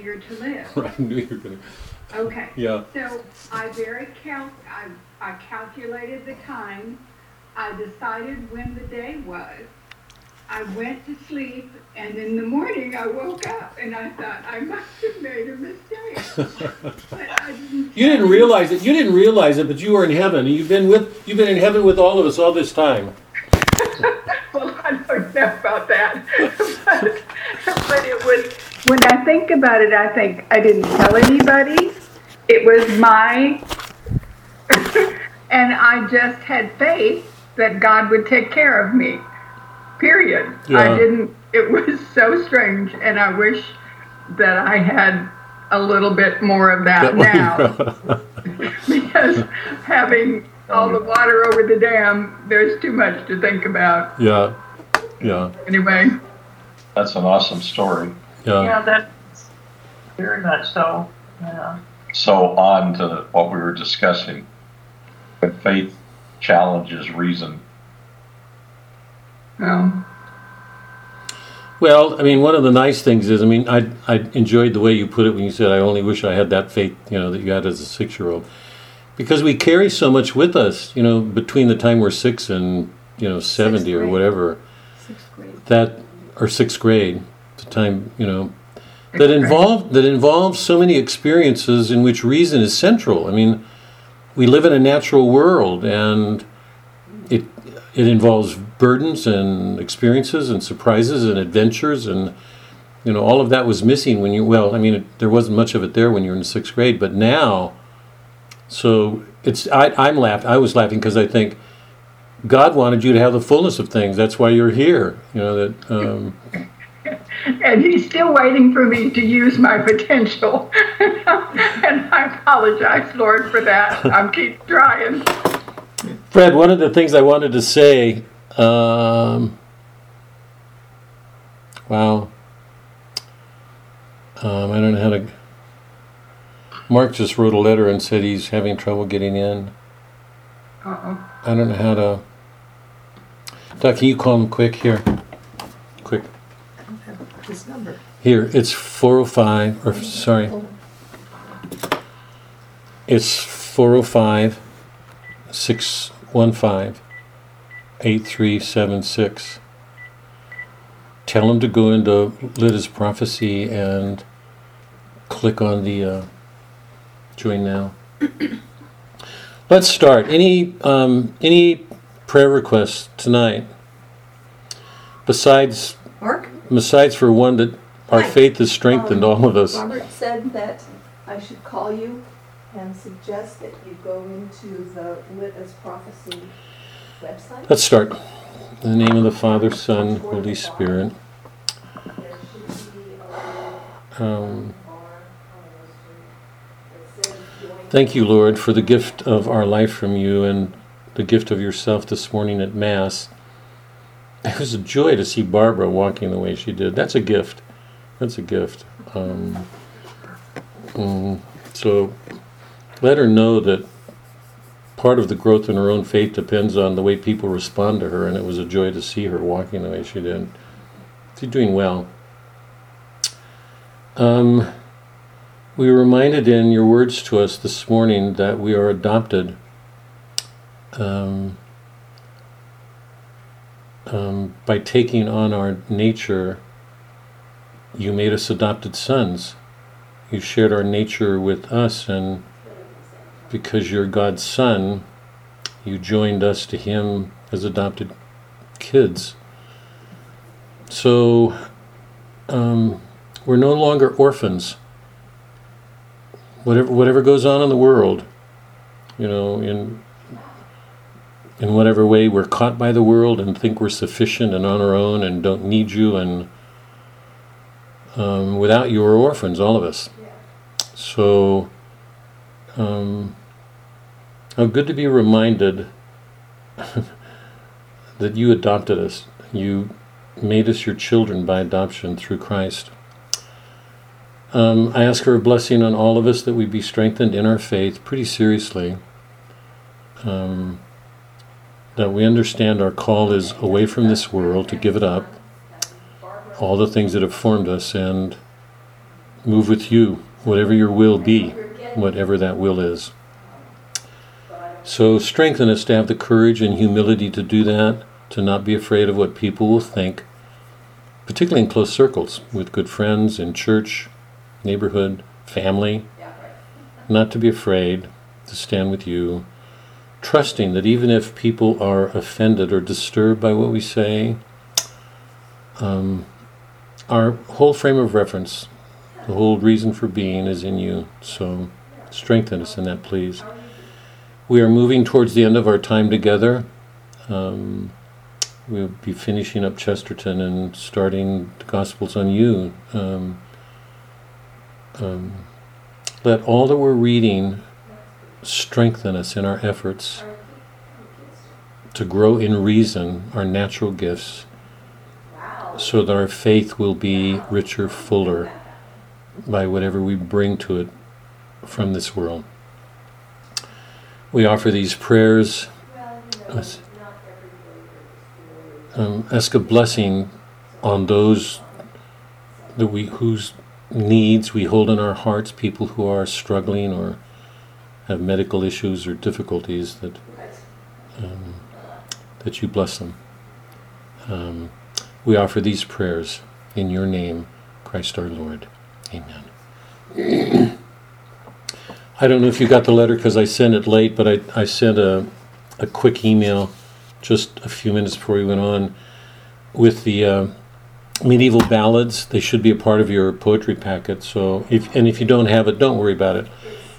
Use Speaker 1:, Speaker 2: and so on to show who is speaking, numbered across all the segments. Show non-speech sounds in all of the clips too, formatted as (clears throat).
Speaker 1: year to live. (laughs)
Speaker 2: I knew you were gonna.
Speaker 1: Okay. (laughs)
Speaker 2: Yeah.
Speaker 1: So I very cal, I, I calculated the time. I decided when the day was. I went to sleep and in the morning I woke up and I thought I must have made a mistake. (laughs) But I didn't.
Speaker 2: You didn't realize it. You didn't realize it, but you were in heaven. You've been with. You've been in heaven with all of us all this time.
Speaker 1: Well, I don't know about that. But, but it was, when I think about it, I think I didn't tell anybody. It was my, (laughs) and I just had faith that God would take care of me. Period.
Speaker 2: Yeah.
Speaker 1: I didn't, it was so strange, and I wish that I had a little bit more of that now. (laughs) because having all the water over the dam, there's too much to think about.
Speaker 2: yeah. Yeah.
Speaker 1: Anyway,
Speaker 3: That's an awesome story.
Speaker 2: Yeah.
Speaker 4: Yeah, that's very much so. Yeah.
Speaker 3: So on to what we were discussing. But faith challenges reason.
Speaker 1: um,
Speaker 2: Well, I mean, one of the nice things is, I mean, I I enjoyed the way you put it when you said, "I only wish I had that faith," you know, that you had as a six-year-old, because we carry so much with us, you know, between the time we're six and you know seventy or whatever.
Speaker 5: Sixth grade.
Speaker 2: that or sixth grade, the time you know. That involve that involves so many experiences in which reason is central. I mean, we live in a natural world, and it it involves burdens and experiences and surprises and adventures and you know all of that was missing when you well i mean it, there wasn't much of it there when you were in sixth grade but now so it's I, i'm laughing i was laughing because i think god wanted you to have the fullness of things. That's why you're here you know that um, (laughs)
Speaker 1: and he's still waiting for me to use my potential. (laughs) and I apologize, Lord, for that. (laughs) I'm keep trying.
Speaker 2: Fred, one of the things I wanted to say, um, wow, um, I don't know how to. Mark just wrote a letter and said he's having trouble getting in.
Speaker 1: Uh-oh.
Speaker 2: I don't know how to. Doc, can you call him quick here? Quick.
Speaker 5: I don't have his number.
Speaker 2: Here, it's 405, or sorry, it's 405 615 8376. Tell him to go into Lit as prophecy and click on the uh, join now. (clears throat) Let's start. Any um, any prayer requests tonight? Besides
Speaker 5: Mark?
Speaker 2: besides for one that our faith has strengthened all of us.
Speaker 5: Robert said that I should call you and suggest that you go into the Lit as Prophecy website.
Speaker 2: Let's start. In the name of the Father, Son, Holy Spirit.
Speaker 5: There should be a little
Speaker 2: Um,
Speaker 5: bar on the that says join.
Speaker 2: thank you, Lord, for the gift of our life from you and the gift of yourself this morning at Mass. It was a joy to see Barbara walking the way she did. That's a gift. That's a gift. Um, mm, so let her know that part of the growth in her own faith depends on the way people respond to her, and it was a joy to see her walking the way she did. She's doing well. Um, we were reminded in your words to us this morning that we are adopted. Um, um, by taking on our nature, you made us adopted sons. You shared our nature with us, and because you're God's son, you joined us to Him as adopted kids. So um, we're no longer orphans. Whatever whatever goes on in the world, you know, in in whatever way we're caught by the world and think we're sufficient and on our own and don't need you and um, without you we're orphans, all of us. So, um, how good to be reminded (laughs) that you adopted us. You made us your children by adoption through Christ. Um, I ask for a blessing on all of us that we be strengthened in our faith pretty seriously. Um, that we understand our call is away from this world to give it up, all the things that have formed us, and move with you, whatever your will be, whatever that will is. So strengthen us to have the courage and humility to do that, to not be afraid of what people will think, particularly in close circles with good friends in church, neighborhood, family. Not to be afraid to stand with you, trusting that even if people are offended or disturbed by what we say, um, our whole frame of reference, the whole reason for being is in you. So strengthen us in that, please. We are moving towards the end of our time together. Um, we'll be finishing up Chesterton and starting the Gospels on you. Um, um, let all that we're reading strengthen us in our efforts to grow in reason, our natural gifts, so that our faith will be richer, fuller by whatever we bring to it from this world. We offer these prayers, um, ask a blessing on those that we whose needs we hold in our hearts, people who are struggling or have medical issues or difficulties, that um, that you bless them. Um, we offer these prayers in your name, Christ our Lord. Amen. (clears throat) I don't know if you got the letter because I sent it late, but I, I sent a, a quick email just a few minutes before we went on with the uh, medieval ballads. They should be a part of your poetry packet. So if and if you don't have it, don't worry about it.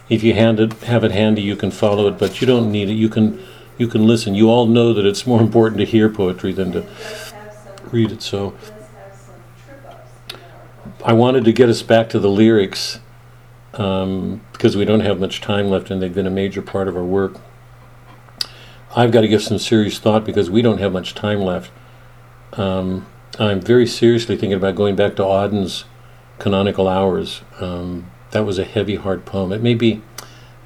Speaker 2: If you hand it, have it handy, you can follow it, but you don't need it. You can you can listen. You all know that it's more (laughs) important to hear poetry than to read it. So I wanted to get us back to the lyrics um, because we don't have much time left, and they've been a major part of our work. I've got to give some serious thought because we don't have much time left. Um, I'm very seriously thinking about going back to Auden's canonical hours. Um, that was a heavy, hard poem. It may be,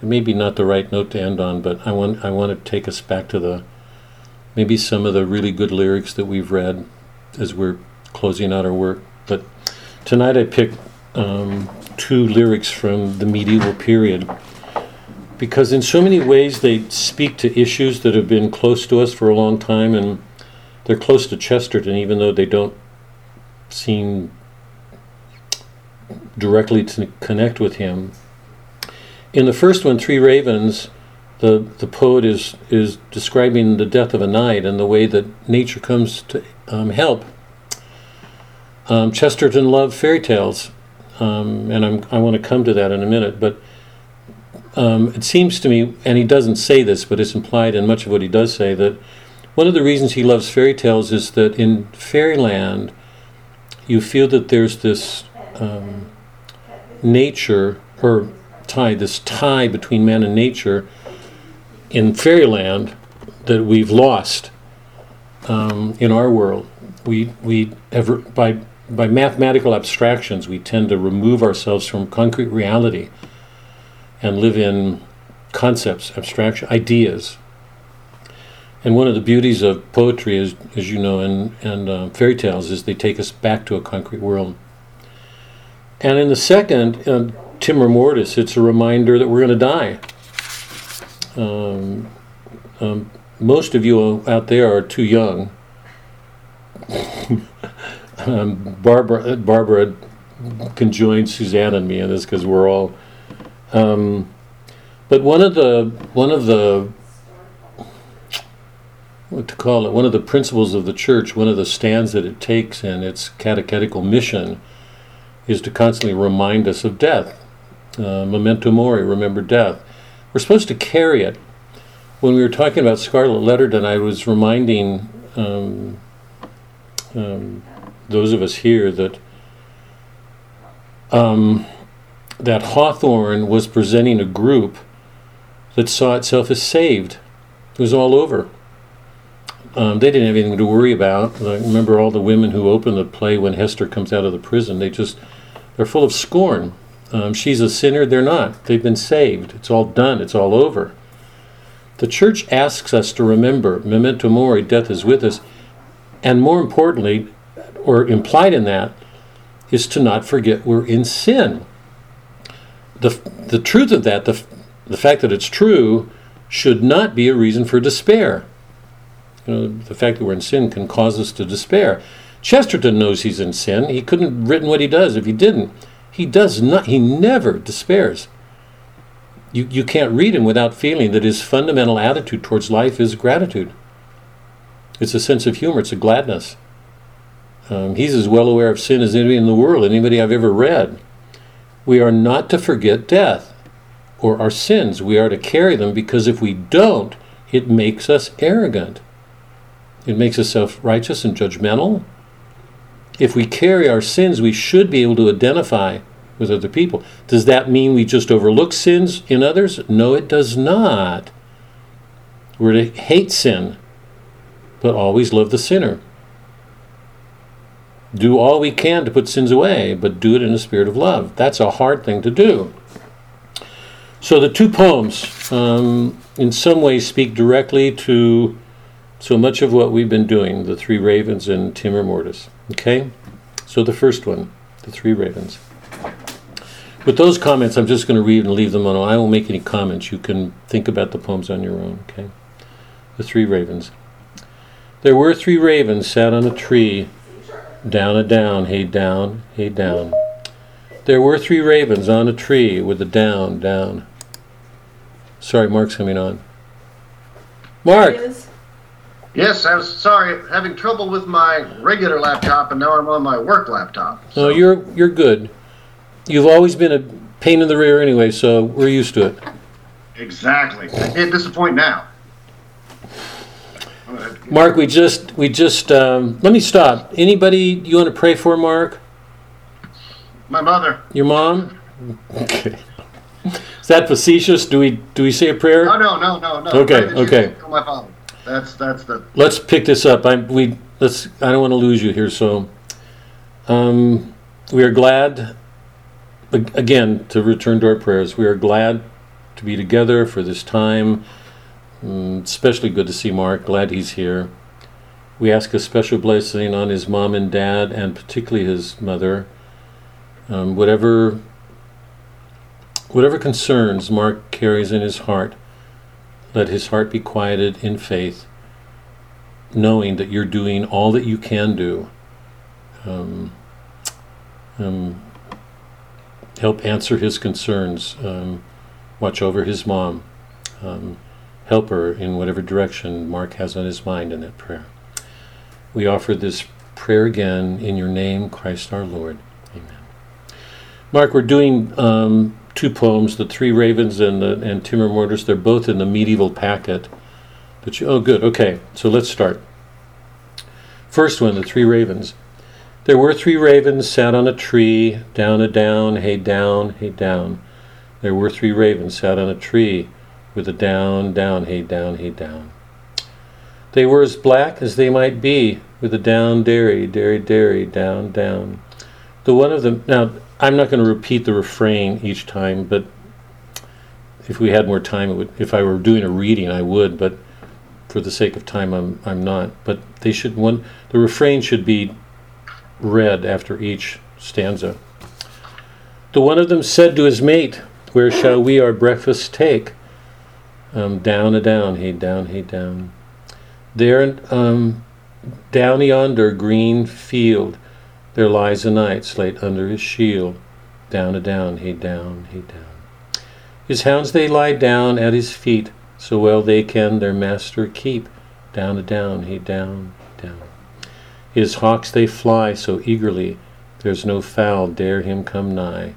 Speaker 2: it may be not the right note to end on, but I want I want to take us back to the maybe some of the really good lyrics that we've read as we're closing out our work. But tonight I picked um, two lyrics from the medieval period because in so many ways they speak to issues that have been close to us for a long time and they're close to Chesterton even though they don't seem directly to connect with him. In the first one, Three Ravens, the, the poet is, is describing the death of a knight and the way that nature comes to um, help. Um, Chesterton loved fairy tales, um, and I'm, I want to come to that in a minute, but um, it seems to me, and he doesn't say this, but it's implied in much of what he does say, that one of the reasons he loves fairy tales is that in fairyland, you feel that there's this um, nature or tie, this tie between man and nature in fairyland that we've lost um, in our world. We we ever by by mathematical abstractions we tend to remove ourselves from concrete reality and live in concepts, abstraction, ideas. And one of the beauties of poetry, is, as you know, and, and uh, fairy tales, is they take us back to a concrete world. And in the second, uh, Timor Mortis, it's a reminder that we're going to die. Um, um, most of you out there are too young. (laughs) um, Barbara, Barbara can join Suzanne and me in this because we're all. Um, but one of the one of the what to call it one of the principles of the church, one of the stands that it takes in its catechetical mission, is to constantly remind us of death. Uh, memento mori, remember death. We're supposed to carry it. When we were talking about Scarlet Letter, I was reminding um, um, those of us here that um, that Hawthorne was presenting a group that saw itself as saved. It was all over. Um, they didn't have anything to worry about. I remember all the women who open the play when Hester comes out of the prison. They just they're full of scorn. Um, she's a sinner. They're not. They've been saved. It's all done. It's all over. The church asks us to remember memento mori, death is with us, and more importantly, or implied in that, is to not forget we're in sin. The, the truth of that, the, the fact that it's true, should not be a reason for despair. You know, the fact that we're in sin can cause us to despair. Chesterton knows he's in sin. He couldn't have written what he does if he didn't. He does not, he never despairs. You, you can't read him without feeling that his fundamental attitude towards life is gratitude. It's a sense of humor, it's a gladness. Um, he's as well aware of sin as anybody in the world, anybody I've ever read. We are not to forget death or our sins. We are to carry them because if we don't, it makes us arrogant. It makes us self righteous and judgmental. If we carry our sins, we should be able to identify with other people. Does that mean we just overlook sins in others? No, it does not. We're to hate sin, but always love the sinner. Do all we can to put sins away, but do it in a spirit of love. That's a hard thing to do. So the two poems, um, in some ways, speak directly to so much of what we've been doing the Three Ravens and Timor Mortis. Okay? So the first one, the Three Ravens. With those comments, I'm just going to read and leave them on. I won't make any comments. You can think about the poems on your own. Okay? The Three Ravens. There were three ravens sat on a tree, down a down, hey down, hey down. There were three ravens on a tree with a down, down. Sorry, Mark's coming on. Mark!
Speaker 6: Yes, I was sorry, having trouble with my regular laptop, and now I'm on my work laptop.
Speaker 2: No,
Speaker 6: So,
Speaker 2: Oh, you're you're good. You've always been a pain in the rear anyway, so we're used to it.
Speaker 6: exactly. I can't disappoint now.
Speaker 2: Mark, we just we just um, let me stop. Anybody you want to pray for, Mark?
Speaker 6: My mother.
Speaker 2: Your mom? Okay. Is that facetious? Do we do we say a prayer?
Speaker 6: Oh no, no, no, no.
Speaker 2: Okay,
Speaker 6: Pray that you
Speaker 2: okay.
Speaker 6: My father. That's that's the.
Speaker 2: Let's pick this up. I we let's. I don't want to lose you here. So, um, we are glad. Again, to return to our prayers, we are glad to be together for this time. Mm, especially good to see Mark. Glad he's here. We ask a special blessing on his mom and dad, and particularly his mother. Um, whatever, whatever concerns Mark carries in his heart, let his heart be quieted in faith knowing that you're doing all that you can do. Um, um, help answer his concerns. Um, watch over his mom. Um, help her in whatever direction Mark has on his mind in that prayer. We offer this prayer again in your name, Christ our Lord. Amen. Mark, we're doing um, two poems, the Three Ravens and the and Timor Mortis. They're both in the medieval packet. But you, oh, good. Okay, so let's start. First one, the three ravens. There were three ravens sat on a tree, down a down, hey down, hey down. There were three ravens sat on a tree, with a down, down, hey down, hey down. They were as black as they might be, with a down, dairy, dairy, dairy, down, down. The one of them. Now, I'm not going to repeat the refrain each time, but if we had more time, would. If I were doing a reading, I would, but for the sake of time, I'm I'm not. But they should one. The refrain should be read after each stanza. The one of them said to his mate, "Where shall we our breakfast take?" Um, down a down, hey down, hey down. There, um, down yonder green field, there lies a knight slate under his shield. Down a down, he down, he down. His hounds they lie down at his feet, so well they can their master keep. Down a down, he down, down. His hawks they fly so eagerly, there's no fowl dare him come nigh.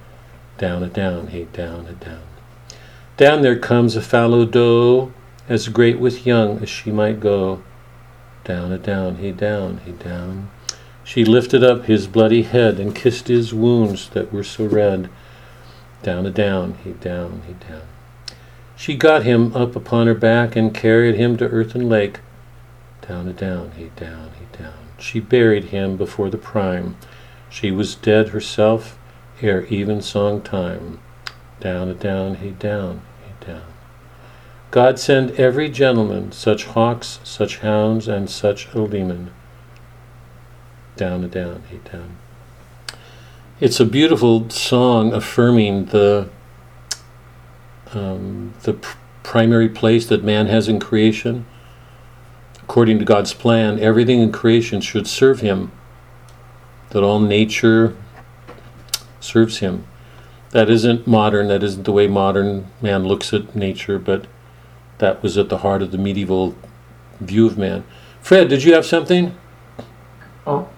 Speaker 2: Down a down, he down a down. Down there comes a fallow doe, as great with young as she might go. Down a down, he down, he down. She lifted up his bloody head and kissed his wounds that were so red. Down a down, he down, he down. She got him up upon her back and carried him to earth and lake. Down a down, he down, he down. She buried him before the prime. She was dead herself ere even song time. Down a down, he down, he down. God send every gentleman such hawks, such hounds, and such a leman. Down a down, he down. it's a beautiful song affirming the um, the pr- primary place that man has in creation. According to God's plan, everything in creation should serve Him. That all nature serves Him. That isn't modern. That isn't the way modern man looks at nature, but that was at the heart of the medieval view of man. Fred, did you have something?
Speaker 3: Oh,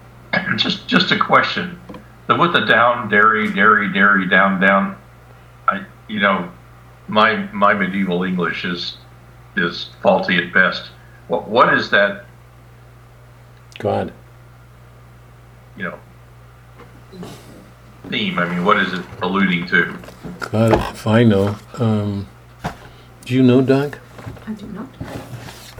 Speaker 3: just just a question. The with the down, dairy, dairy, dairy, down, down. I, you know, my my medieval English is is faulty at best. What what is that?
Speaker 2: Go God.
Speaker 3: You know, theme. I mean, what is it alluding to?
Speaker 2: God, if I know. Um, do you know, Doug?
Speaker 5: I do not.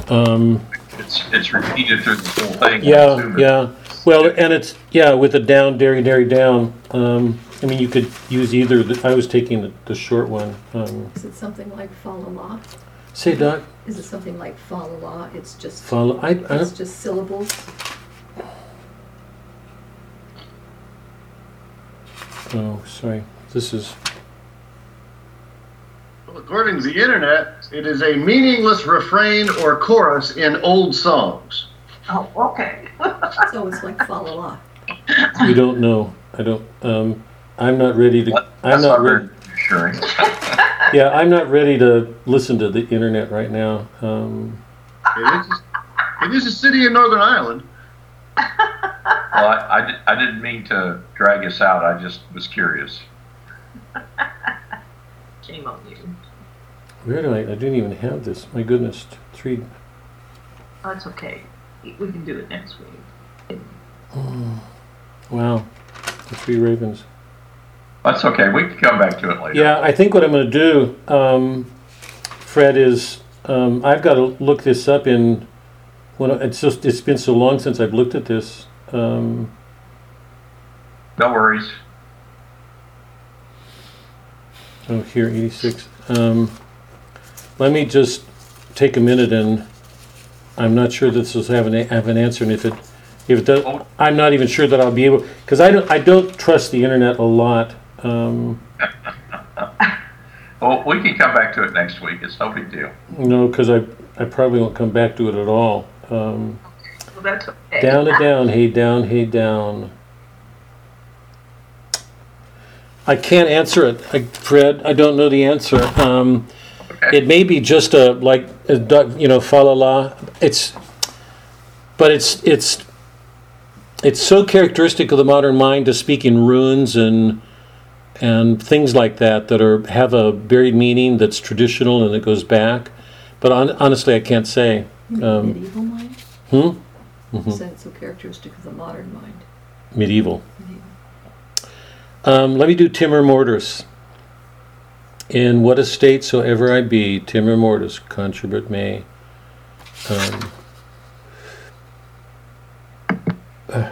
Speaker 2: Um,
Speaker 3: It's it's repeated through the whole thing. I
Speaker 2: yeah,
Speaker 3: it-
Speaker 2: yeah. Well, and it's yeah with a down, dairy, dairy, down. Um, I mean, you could use either. The, I was taking the, the short one. Um,
Speaker 7: Is it something like fa la la?
Speaker 2: say, Doc,
Speaker 7: Is it something like fa la la? It's just,
Speaker 2: follow. I, I
Speaker 7: it's
Speaker 2: don't,
Speaker 7: just syllables?
Speaker 2: oh, sorry. This is
Speaker 6: Well, according to the internet, it is a meaningless refrain or chorus in old songs.
Speaker 4: Oh, okay.
Speaker 7: So it's like fa la la.
Speaker 2: we don't know. I don't. Um, I'm not ready to. I'm
Speaker 3: That's
Speaker 2: not
Speaker 3: not
Speaker 2: ready.
Speaker 3: very reassuring. (laughs)
Speaker 2: Yeah, I'm not ready to listen to the internet right now. Um,
Speaker 6: It is, it is a city in Northern Ireland.
Speaker 3: Well, I, I, di- I didn't mean to drag us out. I just was curious.
Speaker 4: Shame on you.
Speaker 2: where do I? I didn't even have this. My goodness, three.
Speaker 4: That's okay. We we can do it next week.
Speaker 2: Wow, the three ravens.
Speaker 3: That's okay. We can come back to it later.
Speaker 2: Yeah, I think what I'm going to do, um, Fred, is um, I've got to look this up in. When it's just it's been so long since I've looked at this. Um,
Speaker 3: No worries.
Speaker 2: oh, here, 86. Um, let me just take a minute and I'm not sure this will have an have an answer, and if it if it does, I'm not even sure that I'll be able because I don't I don't trust the internet a lot. Um,
Speaker 3: Well, we can come back to it next week. It's no big deal.
Speaker 2: no, because I I probably won't come back to it at all. Um,
Speaker 4: Well, that's okay.
Speaker 2: Down and down, hey down, hey down. I can't answer it, I, Fred. I don't know the answer. Um,
Speaker 3: Okay. (laughs)
Speaker 2: it may be just a like a, you know fa la la. It's, but it's it's it's so characteristic of the modern mind to speak in runes and and things like that that are have a buried meaning that's traditional and it goes back. But hon- honestly, I can't say. Um,
Speaker 7: Medieval mind?
Speaker 2: Hmm.
Speaker 7: It's so characteristic of the modern mind.
Speaker 2: Medieval.
Speaker 7: Medieval.
Speaker 2: Um, let me do Timor Mortis. In what estate soever I be, Timor Mortis, conturbat me. Um. (sighs)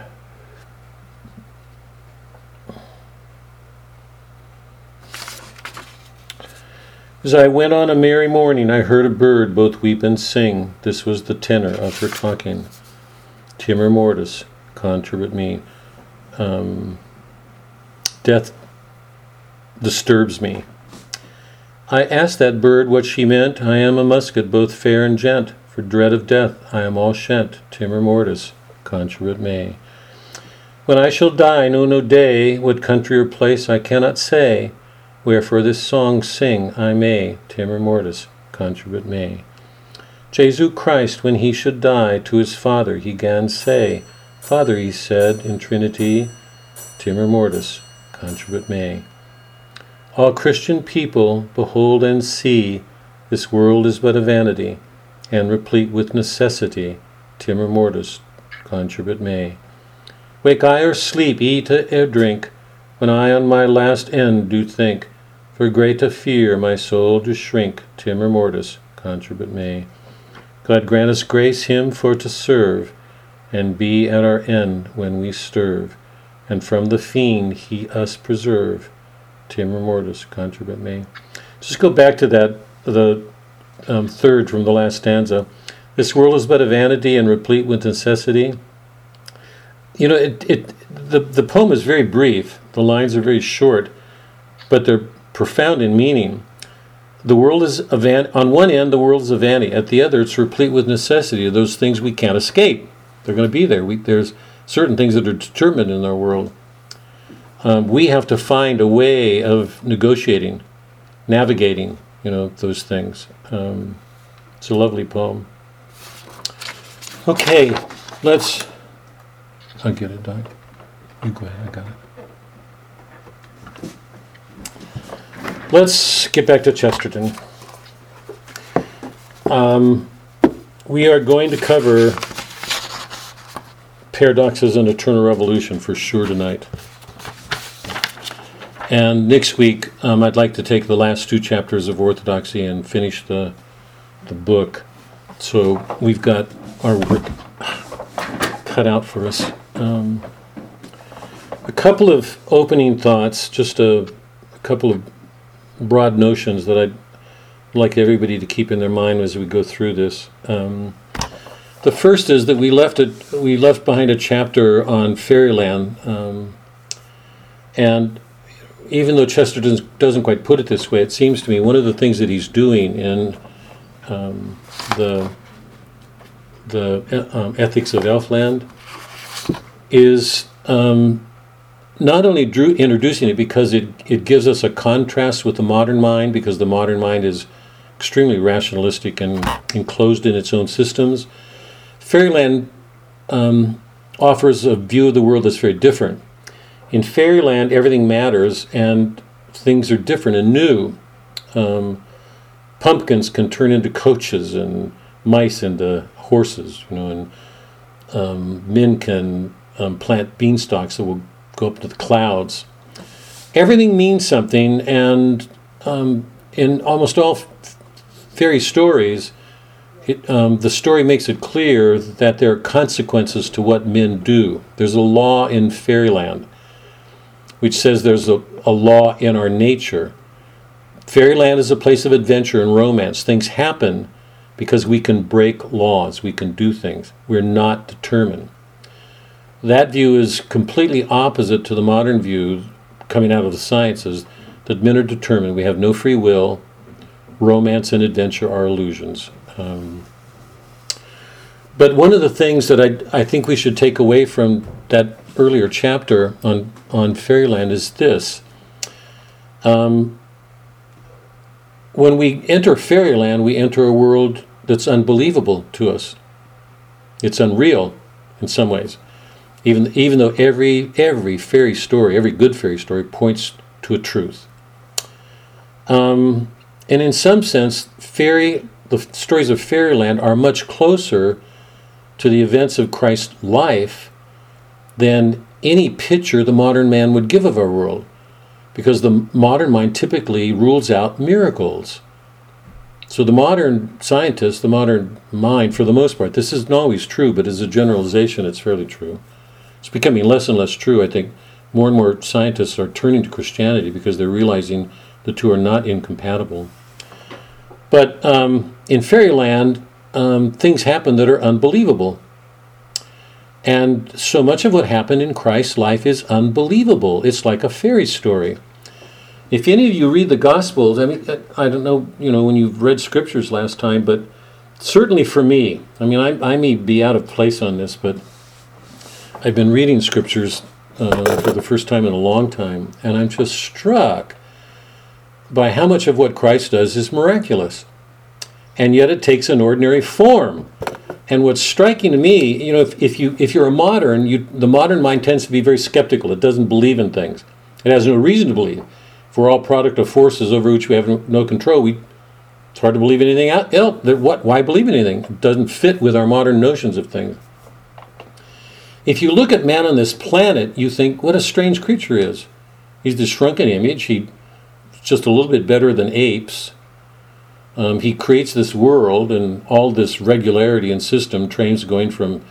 Speaker 2: As I went on a merry morning, I heard a bird both weep and sing. This was the tenor of her talking. Timor Mortis, conturbat me. Um, death disturbs me. I asked that bird what she meant. I am a musket, both fair and gent. For dread of death, I am all shent. Timor mortis, conturbat me. When I shall die, know no day, what country or place I cannot say. Wherefore this song sing I may. Timor mortis, conturbat me. Jesu Christ, when he should die, to his Father he gan say, Father, he said, in Trinity, Timor mortis, conturbat me. All Christian people, behold and see, this world is but a vanity, and replete with necessity. Timor mortis, conturbat me. Wake I or sleep, eat or drink, when I on my last end do think, for great a fear my soul do shrink. Timor mortis, conturbat me. God grant us grace him for to serve, and be at our end when we stirve, and from the fiend he us preserve. Timor mortis, conturbat me. Just go back to that, the um, third from the last stanza. This world is but a vanity and replete with necessity. You know, it, it the, the poem is very brief, the The lines are very short, but they're profound in meaning. The world is a van- on one end, the world is a vanity. At the other, it's replete with necessity. Those things we can't escape. They're going to be there. We, there's certain things that are determined in our world. Um, we have to find a way of negotiating, navigating, you know, those things. Um, it's a lovely poem. Okay, let's. I'll get it, Doc. You go ahead. I got it. Let's get back to Chesterton. Um, we are going to cover paradoxes and eternal revolution for sure tonight. And next week, um, I'd like to take the last two chapters of Orthodoxy and finish the the book. So we've got our work cut out for us. Um, a couple of opening thoughts, just a, a couple of broad notions that I'd like everybody to keep in their mind as we go through this. Um, the first is that we left it. We left behind a chapter on fairyland, um, and even though Chesterton doesn't quite put it this way, it seems to me one of the things that he's doing in um, the the um, ethics of Elfland is um, not only drew, introducing it because it, it gives us a contrast with the modern mind, because the modern mind is extremely rationalistic and enclosed in its own systems. Fairyland um, offers a view of the world that's very different. In Fairyland, everything matters and things are different and new. Um, pumpkins can turn into coaches and mice into horses, you know, and um, men can um, plant beanstalks that will go up to the clouds. Everything means something, and um, in almost all fairy stories, it, um, the story makes it clear that there are consequences to what men do. There's a law in fairyland which says there's a, a law in our nature. Fairyland is a place of adventure and romance. Things happen because we can break laws, we can do things. We're not determined. That view is completely opposite to the modern view coming out of the sciences that men are determined. We have no free will. Romance and adventure are illusions. Um, but one of the things that I, I think we should take away from that earlier chapter on, on Fairyland is this. Um, when we enter Fairyland, we enter a world that's unbelievable to us. It's unreal in some ways. Even, even though every, every fairy story, every good fairy story, points to a truth. Um, and in some sense, fairy, the stories of Fairyland are much closer to the events of Christ's life than any picture the modern man would give of our world. Because the modern mind typically rules out miracles. So the modern scientist, the modern mind, for the most part, this isn't always true, but as a generalization, it's fairly true. It's becoming less and less true. I think more and more scientists are turning to Christianity because they're realizing the two are not incompatible. But um, in fairyland, um, things happen that are unbelievable. And so much of what happened in Christ's life is unbelievable. It's like a fairy story. If any of you read the Gospels, I mean, I don't know, you know, when you've read scriptures last time, but certainly for me, I mean, I, I may be out of place on this, but I've been reading scriptures uh, for the first time in a long time, and I'm just struck by how much of what Christ does is miraculous. And yet it takes an ordinary form. And what's striking to me, you know, if, if you if you're a modern, you the modern mind tends to be very skeptical. It doesn't believe in things. It has no reason to believe. If we're all product of forces over which we have no, control, we it's hard to believe anything else. What? Why believe anything? It doesn't fit with our modern notions of things. If you look at man on this planet, you think, what a strange creature is. He's the shrunken image. He's just a little bit better than apes. Um, he creates this world and all this regularity and system, trains going from,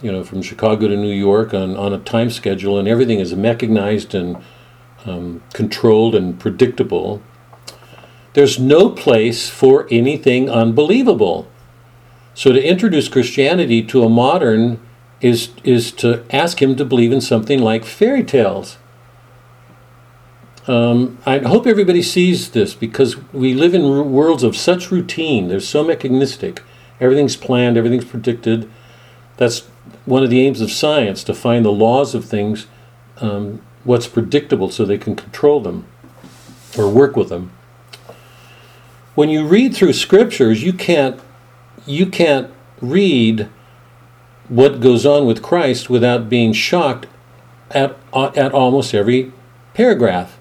Speaker 2: you know, from Chicago to New York on, on a time schedule, and everything is mechanized and um, controlled and predictable. There's no place for anything unbelievable. So to introduce Christianity to a modern is is to ask him to believe in something like fairy tales. Um, I hope everybody sees this because we live in r- worlds of such routine. They're so mechanistic. Everything's planned, everything's predicted. That's one of the aims of science to find the laws of things, um, what's predictable, so they can control them or work with them. When you read through scriptures, you can't you can't read what goes on with Christ without being shocked at at almost every paragraph.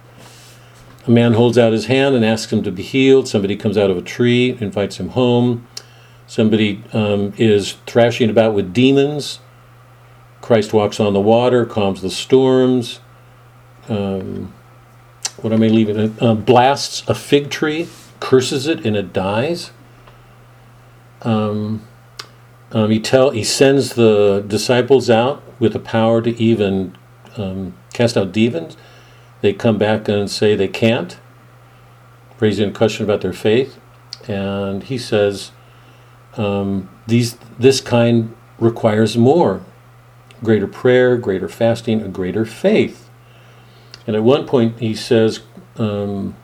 Speaker 2: A man holds out his hand and asks him to be healed. Somebody comes out of a tree, invites him home. Somebody um, is thrashing about with demons. Christ walks on the water, calms the storms. Um, what am I leaving? Uh, blasts a fig tree, curses it, and it dies. Um, um, he tell he sends the disciples out with the power to even um, cast out demons. They come back and say they can't, raising a question about their faith. And he says, um, these this kind requires more, greater prayer, greater fasting, a greater faith. And at one point he says, um,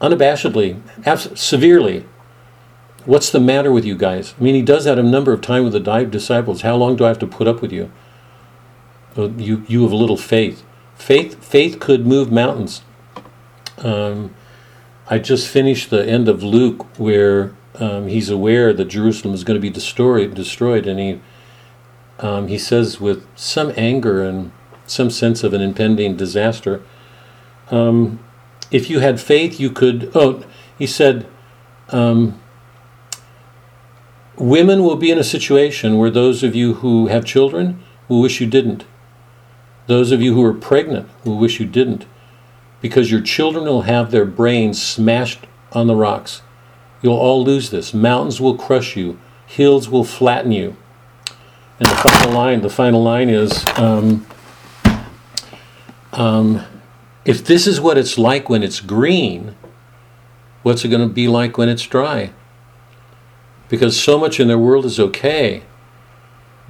Speaker 2: unabashedly, abs- severely, what's the matter with you guys? I mean, he does that a number of times with the di- disciples. How long do I have to put up with you? You, you have little faith. Faith, faith could move mountains. Um, I just finished the end of Luke where um, he's aware that Jerusalem is going to be destroyed, destroyed, and he um, he says with some anger and some sense of an impending disaster, um, if you had faith, you could. Oh, he said, um, women will be in a situation where those of you who have children will wish you didn't. Those of you who are pregnant will wish you didn't, because your children will have their brains smashed on the rocks. You'll all lose this. Mountains will crush you. Hills will flatten you. And the final line, the final line is, um, um, if this is what it's like when it's green, what's it going to be like when it's dry? Because so much in their world is okay,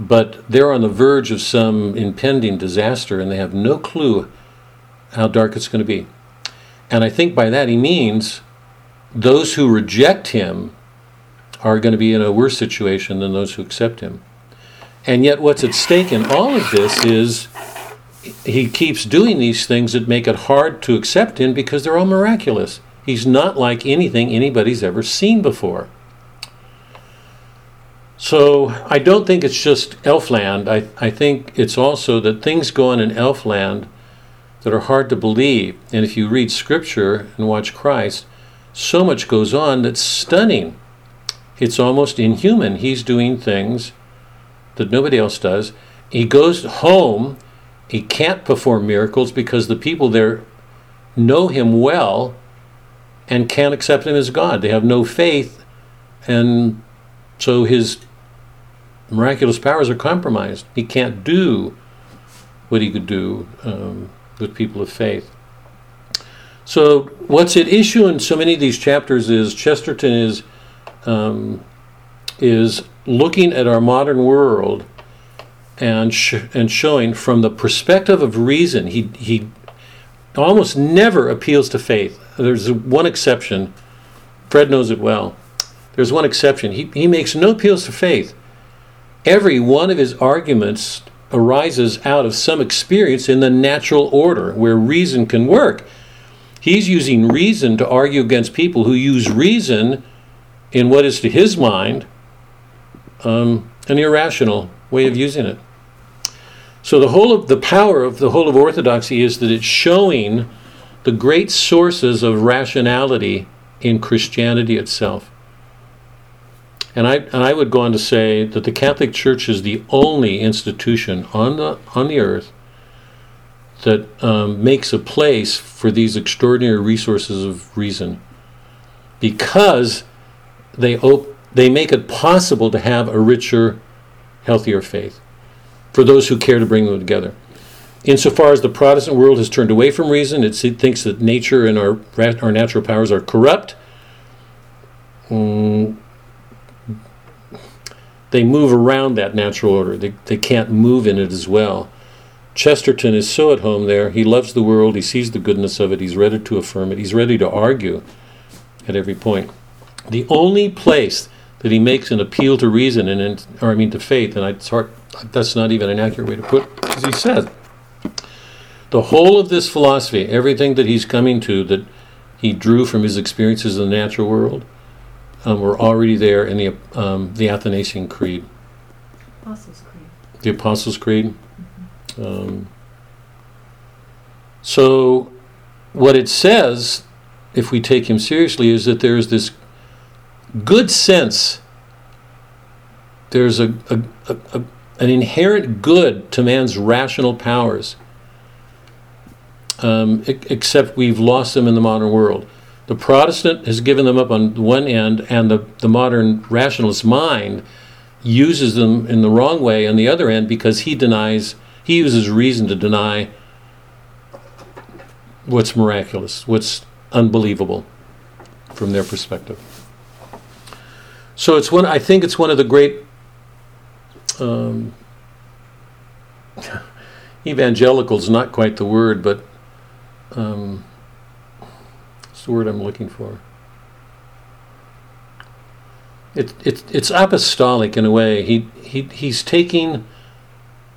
Speaker 2: but they're on the verge of some impending disaster and they have no clue how dark it's going to be. And I think by that he means those who reject him are going to be in a worse situation than those who accept him. And yet, what's at stake in all of this is he keeps doing these things that make it hard to accept him because they're all miraculous. He's not like anything anybody's ever seen before. So I don't think it's just Elfland. I, I think it's also that things go on in Elfland that are hard to believe. And if you read scripture and watch Christ, so much goes on that's stunning. It's almost inhuman. He's doing things that nobody else does. He goes home. He can't perform miracles because the people there know him well and can't accept him as God. They have no faith, and so his miraculous powers are compromised. He can't do what he could do um, with people of faith. So, what's at issue in so many of these chapters is Chesterton is um, is looking at our modern world and sh- and showing from the perspective of reason. He he almost never appeals to faith. There's one exception. Fred knows it well. There's one exception. He he makes no appeals to faith. Every one of his arguments arises out of some experience in the natural order where reason can work. He's using reason to argue against people who use reason in what is to his mind um, an irrational way of using it. So the whole of the power of the whole of orthodoxy is that it's showing the great sources of rationality in Christianity itself. And I, and I would go on to say that the Catholic Church is the only institution on the, on the earth that um, makes a place for these extraordinary resources of reason because they, op- they make it possible to have a richer, healthier faith for those who care to bring them together. Insofar as the Protestant world has turned away from reason, it thinks that nature and our, our natural powers are corrupt. Mm, they move around that natural order. They, they can't move in it as well. Chesterton is so at home there. He loves the world. He sees the goodness of it. He's ready to affirm it. He's ready to argue at every point. The only place that he makes an appeal to reason and, or I mean to faith, and I, hard, that's not even an accurate way to put, it, as he says, the whole of this philosophy, everything that he's coming to that he drew from his experiences in the natural world, um, were already there in the um, the Athanasian Creed,
Speaker 7: Apostles' Creed.
Speaker 2: the Apostles' Creed. Um, so, what it says, if we take him seriously, is that there is this good sense. There's a, a, a, a an inherent good to man's rational powers um, except we've lost them in the modern world. The Protestant has given them up on one end, and the, the modern rationalist mind uses them in the wrong way on the other end because he denies, he uses reason to deny what's miraculous, what's unbelievable from their perspective. So it's one, I think it's one of the great um, (laughs) evangelicals, not quite the word, but um, the word I'm looking for? It, it, it's apostolic in a way. He, he, he's taking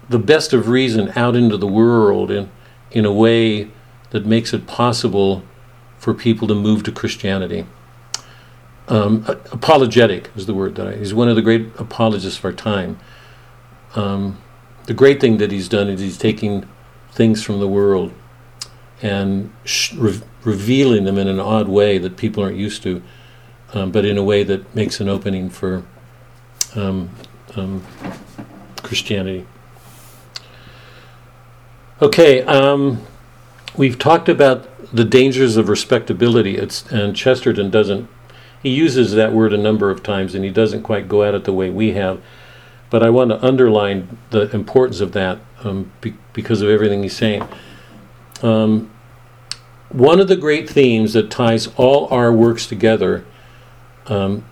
Speaker 2: the best of reason out into the world in, in a way that makes it possible for people to move to Christianity. Um, apologetic is the word that I, he's one of the great apologists of our time. Um, the great thing that he's done is he's taking things from the world and sh- revealing them in an odd way that people aren't used to, um, but in a way that makes an opening for um, um, Christianity. Okay, um, we've talked about the dangers of respectability. It's and Chesterton doesn't. He uses that word a number of times, and he doesn't quite go at it the way we have. But I want to underline the importance of that um, be- because of everything he's saying. Um, one of the great themes that ties all our works together um,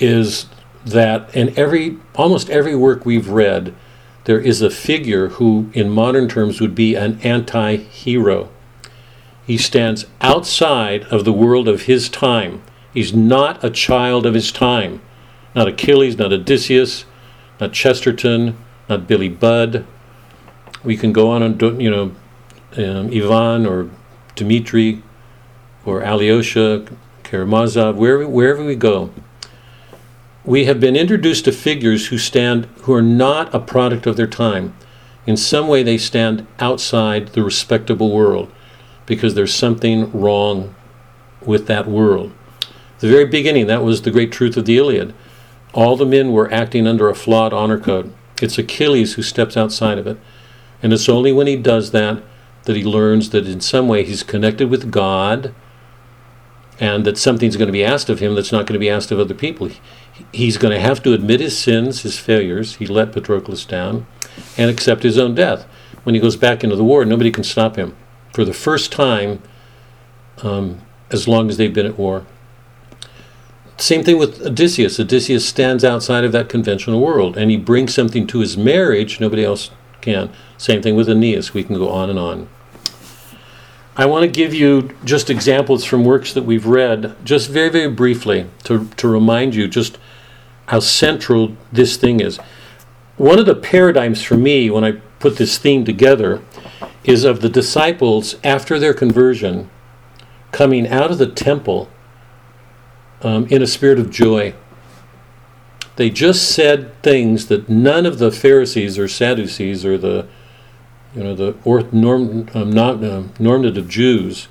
Speaker 2: is that in every almost every work we've read, there is a figure who, in modern terms, would be an anti-hero. He stands outside of the world of his time. He's not a child of his time. Not Achilles, not Odysseus, not Chesterton, not Billy Budd. We can go on and you know, um, Ivan or Dmitri or Alyosha, Karamazov, wherever, wherever we go, we have been introduced to figures who stand, who are not a product of their time. In some way, they stand outside the respectable world because there's something wrong with that world. The very beginning, that was the great truth of the Iliad. All the men were acting under a flawed honor code. It's Achilles who steps outside of it. And it's only when he does that that he learns that in some way he's connected with God and that something's going to be asked of him that's not going to be asked of other people. He- He's going to have to admit his sins, his failures. He let Patroclus down and accept his own death. When he goes back into the war, nobody can stop him for the first time um, as long as they've been at war. Same thing with Odysseus. Odysseus stands outside of that conventional world and he brings something to his marriage nobody else can. Same thing with Aeneas. We can go on and on. I want to give you just examples from works that we've read, just very, very briefly, to, to remind you just how central this thing is. One of the paradigms for me when I put this theme together is of the disciples after their conversion coming out of the temple um, in a spirit of joy. They just said things that none of the Pharisees or Sadducees or the you know the norm, um, not, um, normative Jews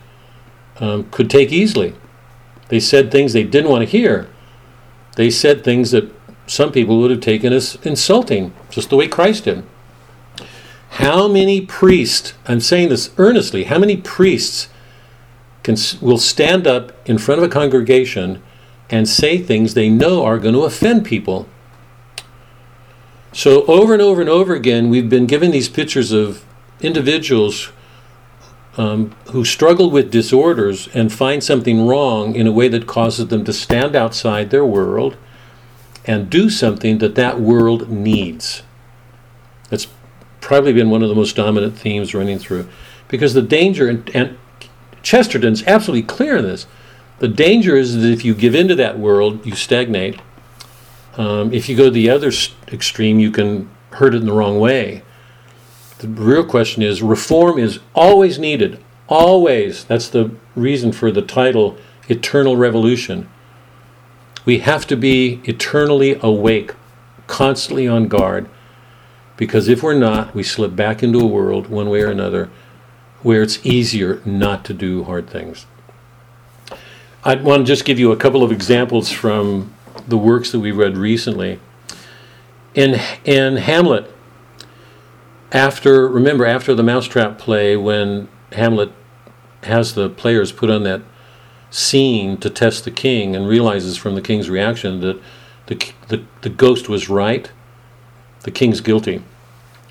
Speaker 2: um, could take easily. They said things they didn't want to hear. They said things that some people would have taken as insulting, just the way Christ did. How many priests? I'm saying this earnestly. How many priests can will stand up in front of a congregation and say things they know are going to offend people? So over and over and over again, we've been given these pictures of individuals um, who struggle with disorders and find something wrong in a way that causes them to stand outside their world and do something that that world needs. That's probably been one of the most dominant themes running through. Because the danger, and, and Chesterton's absolutely clear in this, the danger is that if you give into that world, you stagnate. Um, if you go to the other extreme, you can hurt it in the wrong way. The real question is reform is always needed. Always. That's the reason for the title, Eternal Revolution. We have to be eternally awake, constantly on guard, because if we're not, we slip back into a world, one way or another, where it's easier not to do hard things. I want to just give you a couple of examples from the works that we read recently. In, in Hamlet, after, remember, after the Mousetrap play, when Hamlet has the players put on that scene to test the king and realizes from the king's reaction that the, the, the ghost was right, the king's guilty.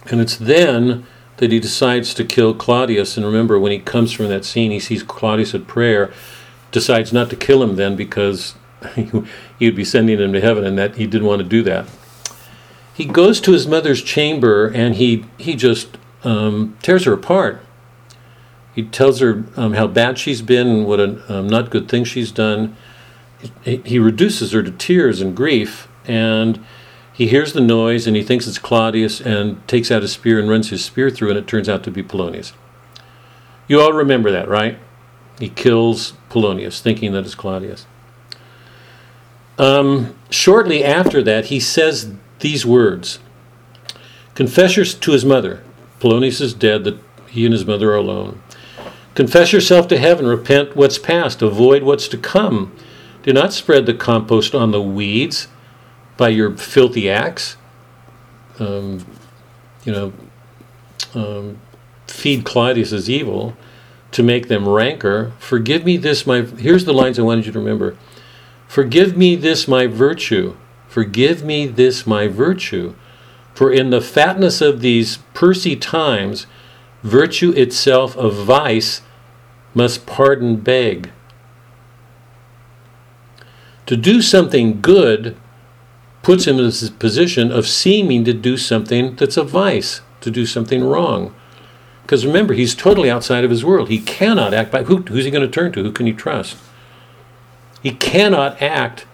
Speaker 2: And it's then that he decides to kill Claudius. And remember, when he comes from that scene, he sees Claudius at prayer, decides not to kill him then because (laughs) he would be sending him to heaven and that he didn't want to do that. He goes to his mother's chamber and he, he just um, tears her apart. He tells her um, how bad she's been and what a um, not good thing she's done. He, he reduces her to tears and grief, and he hears the noise and he thinks it's Claudius and takes out a spear and runs his spear through, and it turns out to be Polonius. You all remember that, right? He kills Polonius, thinking that it's Claudius. Um, shortly after that, he says these words Confess to his mother. Polonius is dead, that he and his mother are alone. Confess yourself to heaven, repent what's past, avoid what's to come. Do not spread the compost on the weeds by your filthy acts. Um, you know, um, feed Claudius's evil to make them rancor. Forgive me this, my. Here's the lines I wanted you to remember. Forgive me this, my virtue. Forgive me this, my virtue. For in the fatness of these pursy times, virtue itself of vice must pardon beg. To do something good puts him in this position of seeming to do something that's a vice, to do something wrong. Because remember, he's totally outside of his world. He cannot act by who, who's he going to turn to? Who can he trust? He cannot act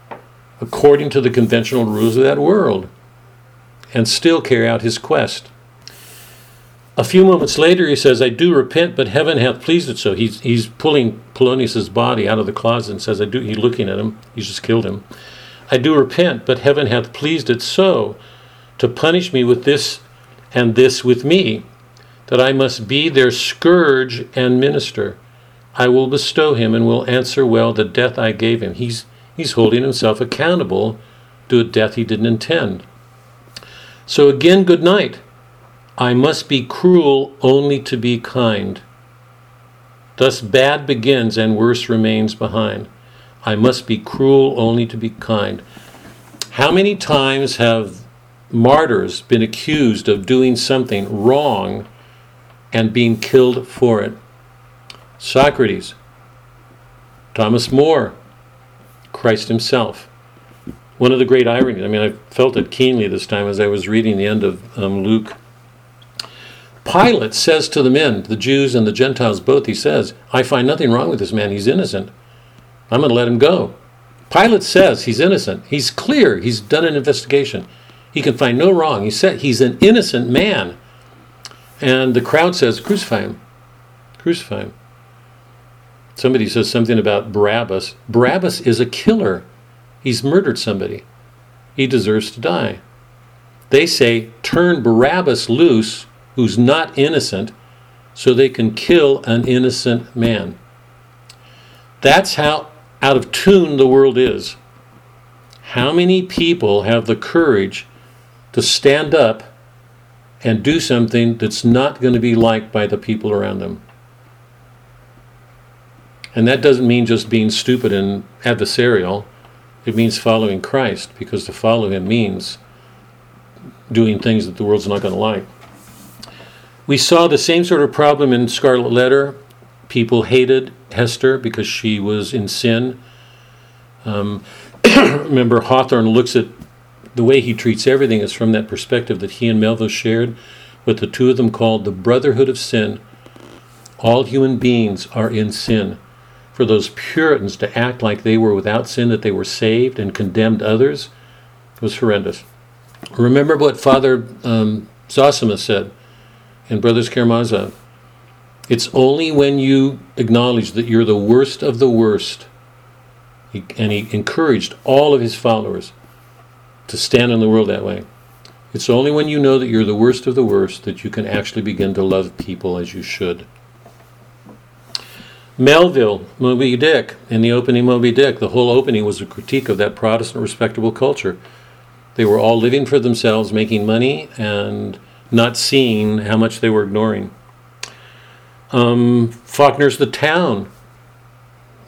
Speaker 2: according to the conventional rules of that world and still carry out his quest. A few moments later, he says, I do repent, but heaven hath pleased it so. He's, he's pulling Polonius's body out of the closet and says, I do, he's looking at him. He's just killed him. I do repent, but heaven hath pleased it so to punish me with this and this with me, that I must be their scourge and minister. I will bestow him and will answer well the death I gave him. He's, he's holding himself accountable to a death he didn't intend. So again, good night. I must be cruel only to be kind. Thus bad begins and worse remains behind. I must be cruel only to be kind. How many times have martyrs been accused of doing something wrong and being killed for it? Socrates, Thomas More, Christ himself. One of the great ironies, I mean, I felt it keenly this time as I was reading the end of um, Luke. Pilate says to the men, the Jews and the Gentiles both, he says, I find nothing wrong with this man. He's innocent. I'm going to let him go. Pilate says he's innocent. He's clear. He's done an investigation. He can find no wrong. He said he's an innocent man. And the crowd says, Crucify him. Crucify him. Somebody says something about Barabbas. Barabbas is a killer. He's murdered somebody. He deserves to die. They say, turn Barabbas loose, who's not innocent, so they can kill an innocent man. That's how out of tune the world is. How many people have the courage to stand up and do something that's not going to be liked by the people around them? And that doesn't mean just being stupid and adversarial. It means following Christ, because to follow him means doing things that the world's not going to like. We saw the same sort of problem in Scarlet Letter. People hated Hester because she was in sin. Um, (coughs) remember, Hawthorne looks at the way he treats everything is from that perspective that he and Melville shared. what the two of them called the brotherhood of sin. All human beings are in sin. For those Puritans to act like they were without sin, that they were saved, and condemned others was horrendous. Remember what Father um, Zosima said in Brothers Karamazov. It's only when you acknowledge that you're the worst of the worst, he, and he encouraged all of his followers to stand in the world that way. It's only when you know that you're the worst of the worst that you can actually begin to love people as you should. Melville, Moby Dick, in the opening Moby Dick, the whole opening was a critique of that Protestant respectable culture. They were all living for themselves, making money, and not seeing how much they were ignoring. Um, Faulkner's The Town,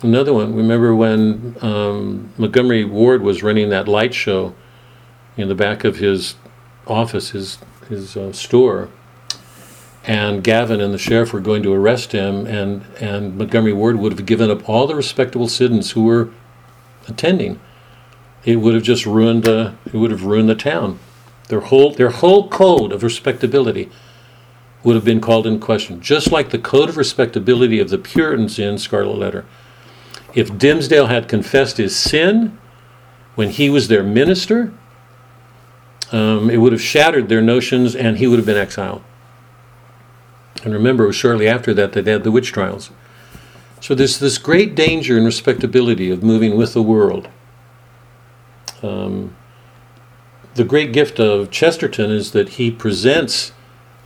Speaker 2: another one. Remember when um, Montgomery Ward was running that light show in the back of his office, his his uh, store, and Gavin and the sheriff were going to arrest him, and and Montgomery Ward would have given up all the respectable citizens who were attending. It would have just ruined the it would have ruined the town. Their whole their whole code of respectability would have been called in question, just like the code of respectability of the Puritans in Scarlet Letter. If Dimmesdale had confessed his sin when he was their minister, um, it would have shattered their notions and he would have been exiled. And remember, it was shortly after that that they had the witch trials. So there's this great danger and respectability of moving with the world. Um, the great gift of Chesterton is that he presents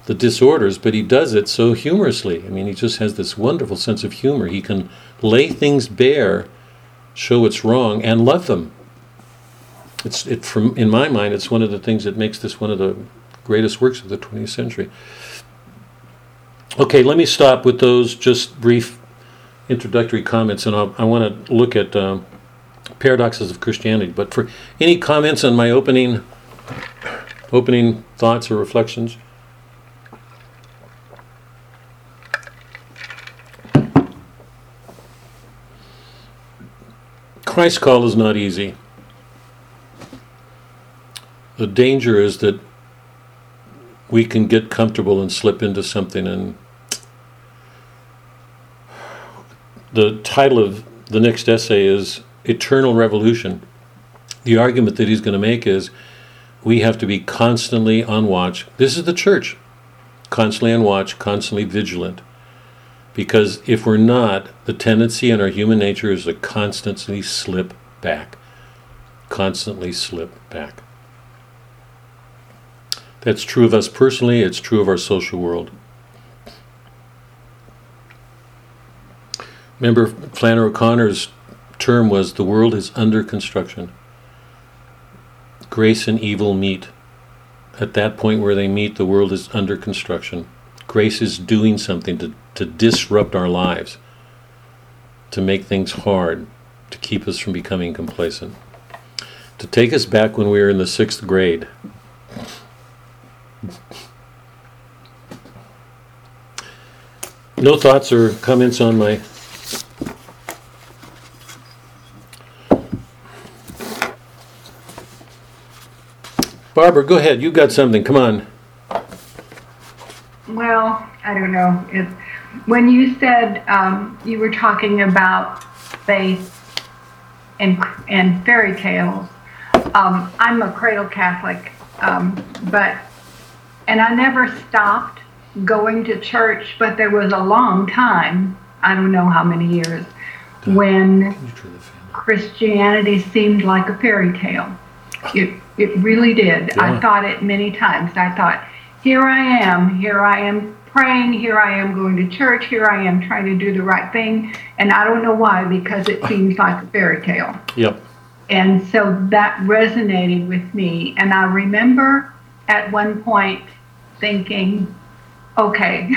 Speaker 2: the disorders, but he does it so humorously. I mean, he just has this wonderful sense of humor. He can lay things bare, show what's wrong, and love them. It's it from in my mind, it's one of the things that makes this one of the greatest works of the 20th century. Okay, let me stop with those just brief introductory comments, and I'll, I want to look at um, paradoxes of Christianity. But for any comments on my opening opening thoughts or reflections. Christ's call is not easy. The danger is that we can get comfortable and slip into something. And the title of the next essay is Eternal Revolution. The argument that he's going to make is we have to be constantly on watch. This is the church. Constantly on watch, constantly vigilant. Because if we're not, the tendency in our human nature is to constantly slip back. Constantly slip back. That's true of us personally, it's true of our social world. Remember, Flannery O'Connor's term was the world is under construction. Grace and evil meet. At that point where they meet, the world is under construction. Grace is doing something to, to disrupt our lives, to make things hard, to keep us from becoming complacent, to take us back when we were in the sixth grade. No thoughts or comments on my Barbara, go ahead. You've got something. Come on.
Speaker 1: Well, I don't know. When you said um, you were talking about faith and and fairy tales, um, I'm a cradle Catholic, um, but and I never stopped going to church. But there was a long time, I don't know how many years, when Christianity seemed like a fairy tale. It it really did.
Speaker 2: Yeah.
Speaker 1: I thought it many times. I thought, here I am, here I am praying, here I am going to church, here I am trying to do the right thing, and I don't know why because it seems like a fairy tale.
Speaker 2: Yep.
Speaker 1: And so that resonated with me. And I remember at one point thinking, okay,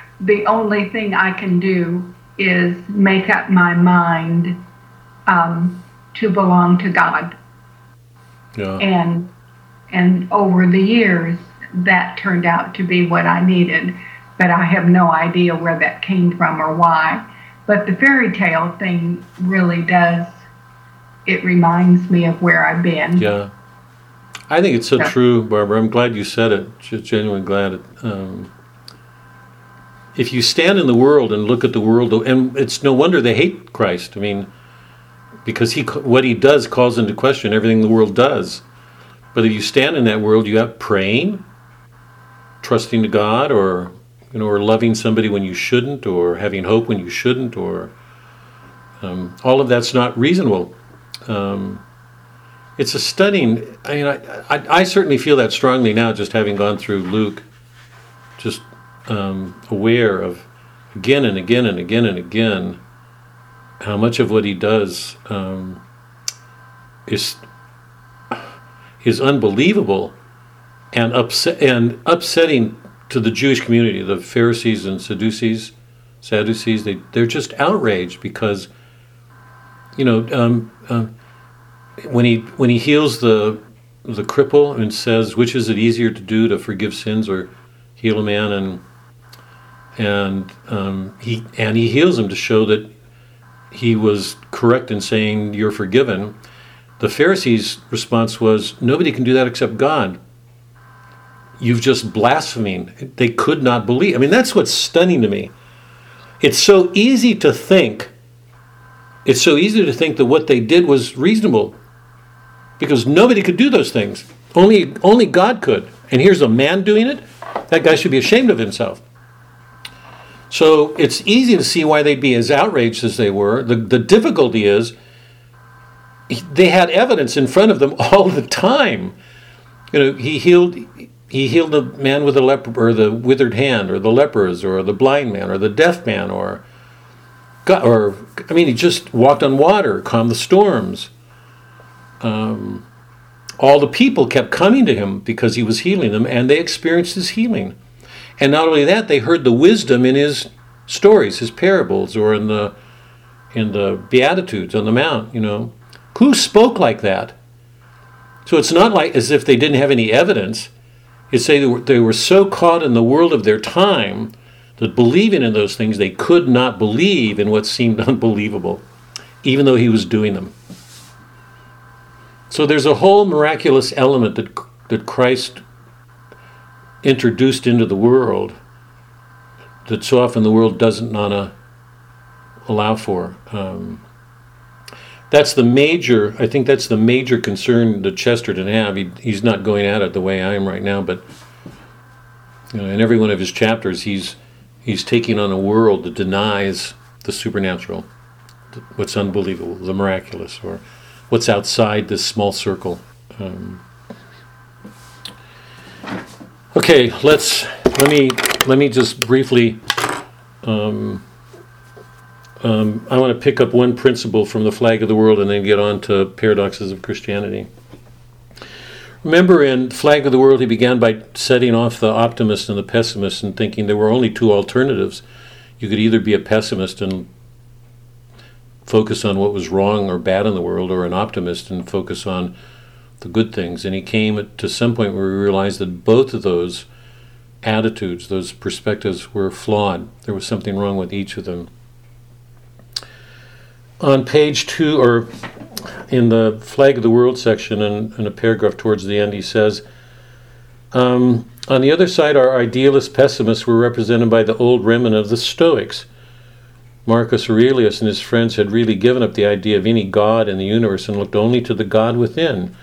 Speaker 1: (laughs) the only thing I can do is make up my mind um, to belong to God.
Speaker 2: Yeah.
Speaker 1: And and over the years, that turned out to be what I needed. But I have no idea where that came from or why. But the fairy tale thing really does. It reminds me of where I've been.
Speaker 2: Yeah. I think it's so
Speaker 4: Yeah.
Speaker 2: true, Barbara. I'm glad you said it. Just genuinely glad. It, um, if you stand in the world and look at the world, and it's no wonder they hate Christ. I mean, because he what he does calls into question everything the world does. But if you stand in that world, you have praying, trusting to God, or you know, or loving somebody when you shouldn't, or having hope when you shouldn't, or um, all of that's not reasonable. Um, it's a stunning. I mean, I, I, I certainly feel that strongly now, just having gone through Luke, just um, aware of again and again and again and again how much of what he does um, is is unbelievable and upset and upsetting to the Jewish community, the Pharisees and Sadducees, Sadducees. They they're just outraged because you know. Um, um, when he when he heals the the cripple and says which is it easier to do to forgive sins or heal a man? And and um, he and he heals him to show that he was correct in saying you're forgiven. The pharisees response was nobody can do that except god. You've just blaspheming they could not believe. I mean that's what's stunning to me. It's so easy to think it's so easy to think that what they did was reasonable because nobody could do those things. Only only God could. And here's a man doing it. That guy should be ashamed of himself. So it's easy to see why they'd be as outraged as they were. The the difficulty is they had evidence in front of them (laughs) all the time. You know, he healed he healed the man with the leper or the withered hand or the lepers or the blind man or the deaf man or God, or I mean he just walked on water, calmed the storms um, all the people kept coming to him because he was healing them, and they experienced his healing. And not only that, they heard the wisdom in his stories, his parables, or in the in the Beatitudes on the Mount. You know, who spoke like that? So it's not like as if they didn't have any evidence. It's say they were, they were so caught in the world of their time that believing in those things, they could not believe in what seemed (laughs) unbelievable, even though he was doing them. So there's a whole miraculous element that that Christ introduced into the world that so often the world doesn't want allow for. Um, that's the major. I think that's the major concern that Chesterton have. He, he's not going at it the way I am right now, but you know, in every one of his chapters, he's he's taking on a world that denies the supernatural, what's unbelievable, the miraculous, or what's outside this small circle. Um, okay, let's let me let me just briefly. Um, um, I want to pick up one principle from the flag of the world and then get on to paradoxes of Christianity. Remember, in Flag of the World, he began by setting off the optimist and the pessimist and thinking there were only two alternatives. You could either be a pessimist and focus on what was wrong or bad in the world, or an optimist and focus on the good things. And he came to some point where he realized that both of those attitudes, those perspectives, were flawed. There was something wrong with each of them. On page two, or in the Flag of the World section, in, in a paragraph towards the end, he says, um, On the other side, our idealist pessimists were represented by the old remnant of the Stoics Marcus Aurelius and his friends had really given up the idea of any God in the universe and looked only to the God within.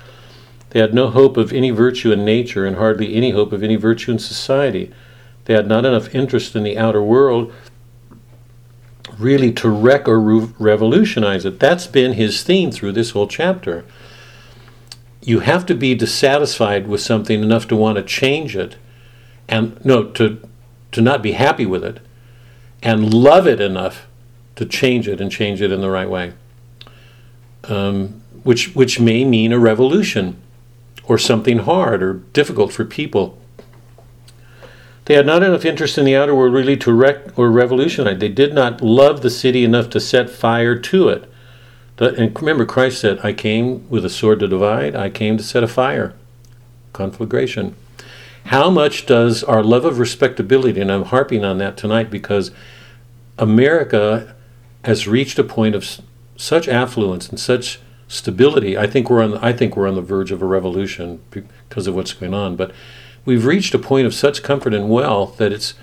Speaker 2: They had no hope of any virtue in nature and hardly any hope of any virtue in society. They had not enough interest in the outer world really to wreck or re- revolutionize it. That's been his theme through this whole chapter. You have to be dissatisfied with something enough to want to change it and no to to not be happy with it and love it enough to change it and change it in the right way, um, which which may mean a revolution or something hard or difficult for people. They had not enough interest in the outer world really to wreck or revolutionize. They did not love the city enough to set fire to it. And remember, Christ said, I came with a sword to divide, I came to set a fire. Conflagration. How much does our love of respectability, and I'm harping on that tonight because America has reached a point of such affluence and such stability. I think we're on. I think we're on the verge of a revolution because of what's going on. But we've reached a point of such comfort and wealth that it's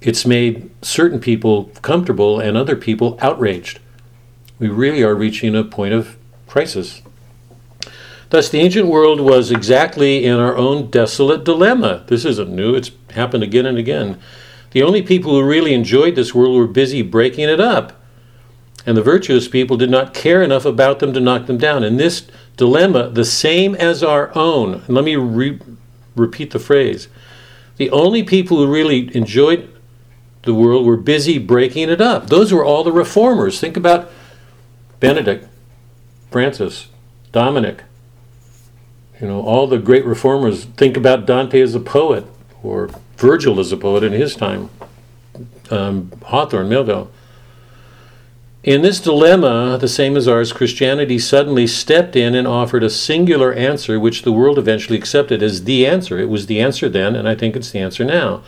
Speaker 2: it's made certain people comfortable and other people outraged. We really are reaching a point of crisis. Thus, the ancient world was exactly in our own desolate dilemma. This isn't new, it's happened again and again. The only people who really enjoyed this world were busy breaking it up, and the virtuous people did not care enough about them to knock them down. And this dilemma, the same as our own, let me re- repeat the phrase the only people who really enjoyed the world were busy breaking it up. Those were all the reformers. Think about Benedict, Francis, Dominic, you know, all the great reformers think about Dante as a poet or Virgil as a poet in his time, um, Hawthorne, Melville. In this dilemma, the same as ours, Christianity suddenly stepped in and offered a singular answer, which the world eventually accepted as the answer. It was the answer then, and I think it's the answer now.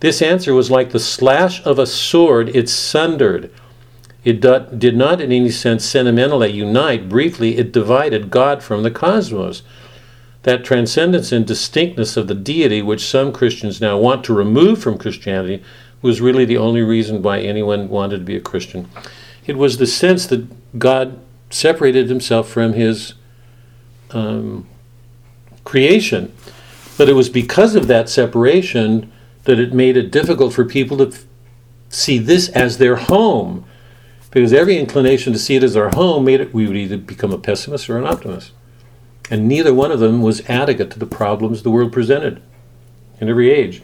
Speaker 2: This answer was like the slash of a sword, it sundered. It did not, in any sense, sentimentally unite. Briefly, it divided God from the cosmos that transcendence and distinctness of the deity, which some Christians now want to remove from Christianity, was really the only reason why anyone wanted to be a Christian. It was the sense that God separated himself from his um, creation. But it was because of that separation that it made it difficult for people to f- see this as their home. Because every inclination to see it as our home made it, we would either become a pessimist or an optimist and neither one of them was adequate to the problems the world presented in every age.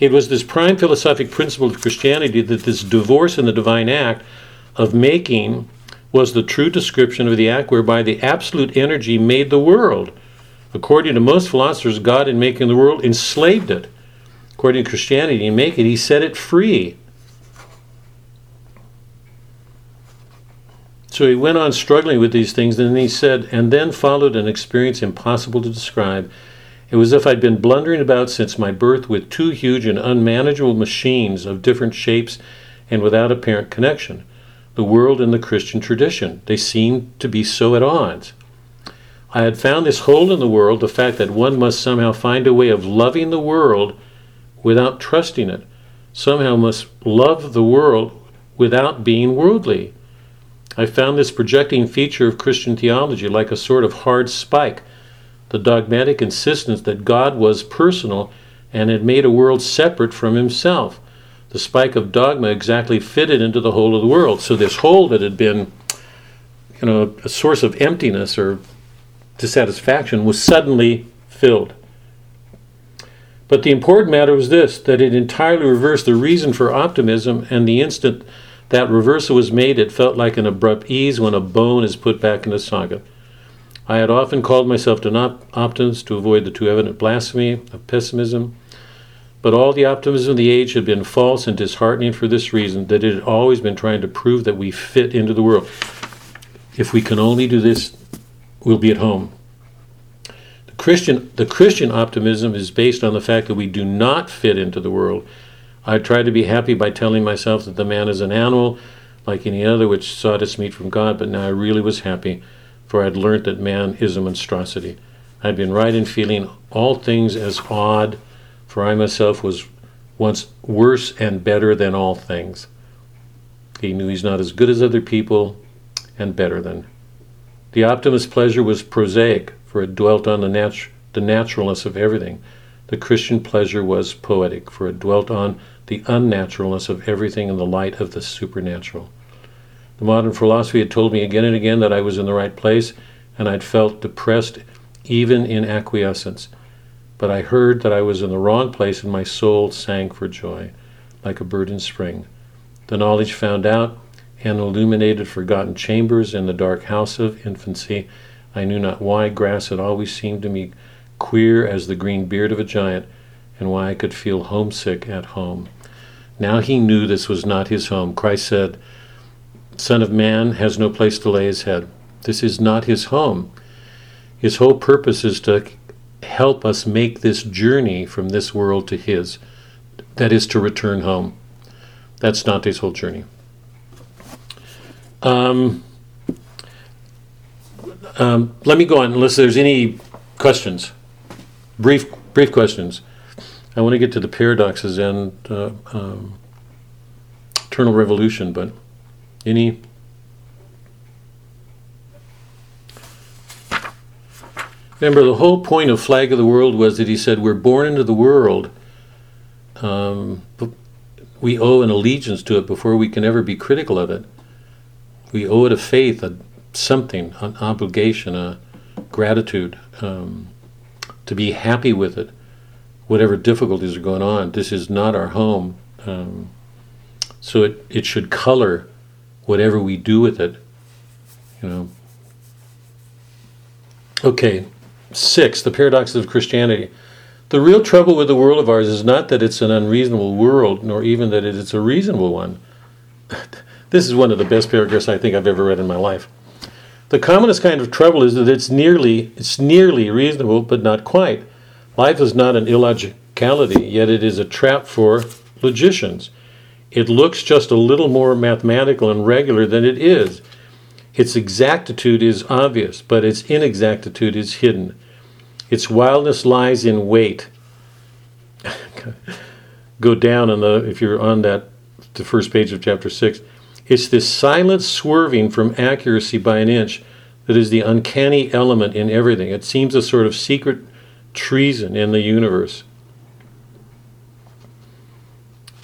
Speaker 2: It was this prime philosophic principle of Christianity that this divorce in the divine act of making was the true description of the act whereby the absolute energy made the world. According to most philosophers, God, in making the world, enslaved it. According to Christianity, in making it, He set it free. So he went on struggling with these things, and then he said, and then followed an experience impossible to describe. It was as if I'd been blundering about since my birth with two huge and unmanageable machines of different shapes and without apparent connection. The world and the Christian tradition. They seemed to be so at odds. I had found this hole in the world, the fact that one must somehow find a way of loving the world without trusting it, somehow must love the world without being worldly. I found this projecting feature of Christian theology like a sort of hard spike, the dogmatic insistence that God was personal and had made a world separate from himself. The spike of dogma exactly fitted into the hole of the world. So this hole that had been, you know, a source of emptiness or dissatisfaction was suddenly filled. But the important matter was this that it entirely reversed the reason for optimism and the instant that reversal was made, it felt like an abrupt ease when a bone is put back in the socket. I had often called myself an op- optimist to avoid the too evident blasphemy of pessimism, but all the optimism of the age had been false and disheartening for this reason that it had always been trying to prove that we fit into the world. If we can only do this, we'll be at home. The Christian, the Christian optimism is based on the fact that we do not fit into the world I tried to be happy by telling myself that the man is an animal like any other which sought its meat from God, but now I really was happy, for I had learnt that man is a monstrosity. I had been right in feeling all things as odd, for I myself was once worse and better than all things. He knew he's not as good as other people and better than. The optimist's pleasure was prosaic, for it dwelt on the, nat- the naturalness of everything. The Christian pleasure was poetic, for it dwelt on the unnaturalness of everything in the light of the supernatural. The modern philosophy had told me again and again that I was in the right place, and I'd felt depressed even in acquiescence. But I heard that I was in the wrong place, and my soul sang for joy, like a bird in spring. The knowledge found out and illuminated forgotten chambers in the dark house of infancy. I knew not why grass had always seemed to me queer as the green beard of a giant, and why I could feel homesick at home. Now he knew this was not his home. Christ said, Son of Man has no place to lay his head. This is not his home. His whole purpose is to help us make this journey from this world to his. That is to return home. That's Dante's whole journey. Um, um, let me go on unless there's any questions. Brief, brief questions. I want to get to the paradoxes and uh, um, eternal revolution, but any? Remember, the whole point of Flag of the World was that he said, We're born into the world. Um, we owe an allegiance to it before we can ever be critical of it. We owe it a faith, a something, an obligation, a gratitude, um, to be happy with it, whatever difficulties are going on. This is not our home. Um, so it, it should color whatever we do with it, you know. Okay, six, the paradoxes of Christianity. The real trouble with the world of ours is not that it's an unreasonable world, nor even that it is a reasonable one. (laughs) this is one of the best paragraphs I think I've ever read in my life. The commonest kind of trouble is that it's nearly it's nearly reasonable, but not quite. Life is not an illogicality, yet it is a trap for logicians. It looks just a little more mathematical and regular than it is. Its exactitude is obvious, but its inexactitude is hidden. Its wildness lies in wait. (laughs) Go down on the if you're on that the first page of chapter six. It's this silent swerving from accuracy by an inch that is the uncanny element in everything. It seems a sort of secret treason in the universe.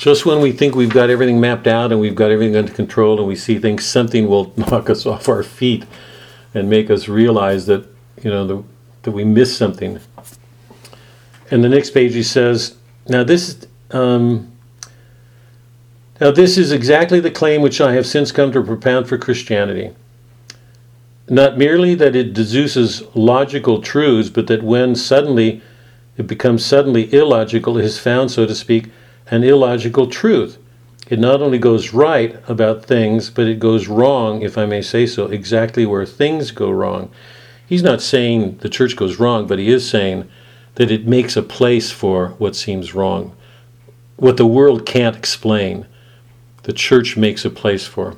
Speaker 2: Just when we think we've got everything mapped out and we've got everything under control and we see things, something will (laughs) knock us off our feet and make us realize that, you know, the, that we missed something. And the next page he says, now this, um, now, this is exactly the claim which I have since come to propound for Christianity. Not merely that it deduces logical truths, but that when suddenly it becomes suddenly illogical, it is found, so to speak, an illogical truth. It not only goes right about things, but it goes wrong, if I may say so, exactly where things go wrong. He's not saying the church goes wrong, but he is saying that it makes a place for what seems wrong, what the world can't explain the church makes a place for.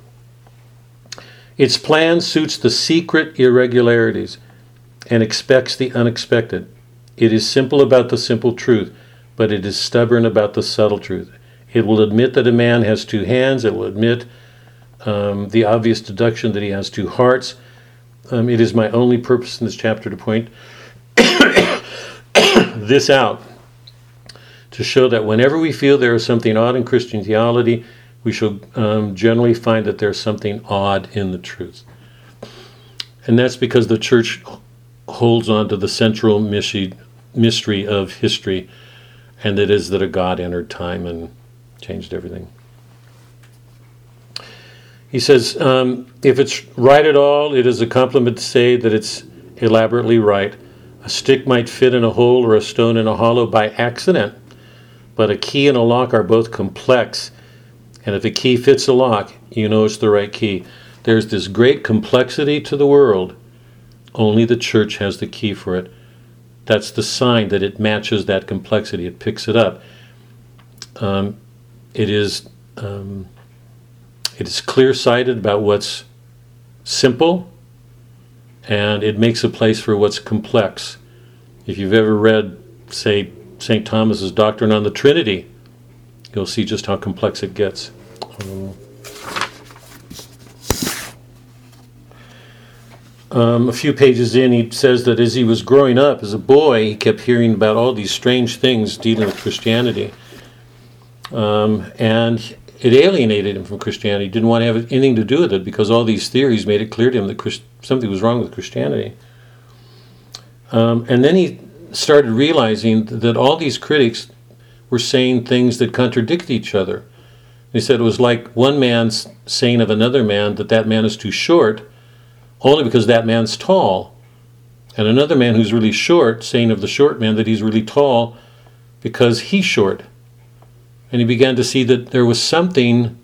Speaker 2: Its plan suits the secret irregularities and expects the unexpected. It is simple about the simple truth, but it is stubborn about the subtle truth. It will admit that a man has two hands, it will admit um, the obvious deduction that he has two hearts. Um, it is my only purpose in this chapter to point (coughs) this out to show that whenever we feel there is something odd in Christian theology, we shall um, generally find that there's something odd in the truth. And that's because the church holds on to the central mystery of history, and it is that a God entered time and changed everything. He says, um, if it's right at all, it is a compliment to say that it's elaborately right. A stick might fit in a hole or a stone in a hollow by accident, but a key and a lock are both complex and if a key fits a lock, you know it's the right key. There's this great complexity to the world. Only the church has the key for it. That's the sign that it matches that complexity. It picks it up. Um, it is um, it is clear-sighted about what's simple, and it makes a place for what's complex. If you've ever read, say, St. Thomas's Doctrine on the Trinity, you'll see just how complex it gets. Um, a few pages in, he says that as he was growing up as a boy, he kept hearing about all these strange things dealing with Christianity. Um, and it alienated him from Christianity. He didn't want to have anything to do with it because all these theories made it clear to him that Christ- something was wrong with Christianity. Um, and then he started realizing that all these critics were saying things that contradict each other. He said it was like one man saying of another man that that man is too short only because that man's tall. And another man who's really short saying of the short man that he's really tall because he's short. And he began to see that there was something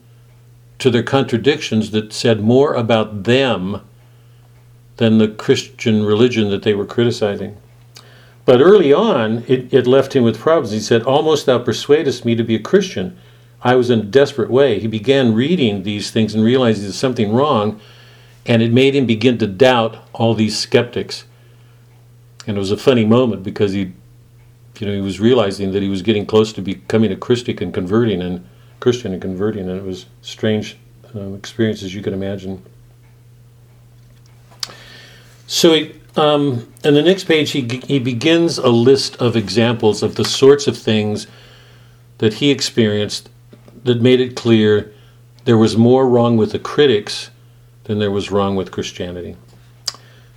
Speaker 2: to their contradictions that said more about them than the Christian religion that they were criticizing. But early on, it, it left him with problems. He said, Almost thou persuadest me to be a Christian. I was in a desperate way. He began reading these things and realized there's something wrong. And it made him begin to doubt all these skeptics. And it was a funny moment because he, you know, he was realizing that he was getting close to becoming a Christian and converting, and Christian and converting, and it was strange um, you can imagine. So he, um, in the next page, he he begins a list of examples of the sorts of things that he experienced that made it clear there was more wrong with the critics than there was wrong with Christianity.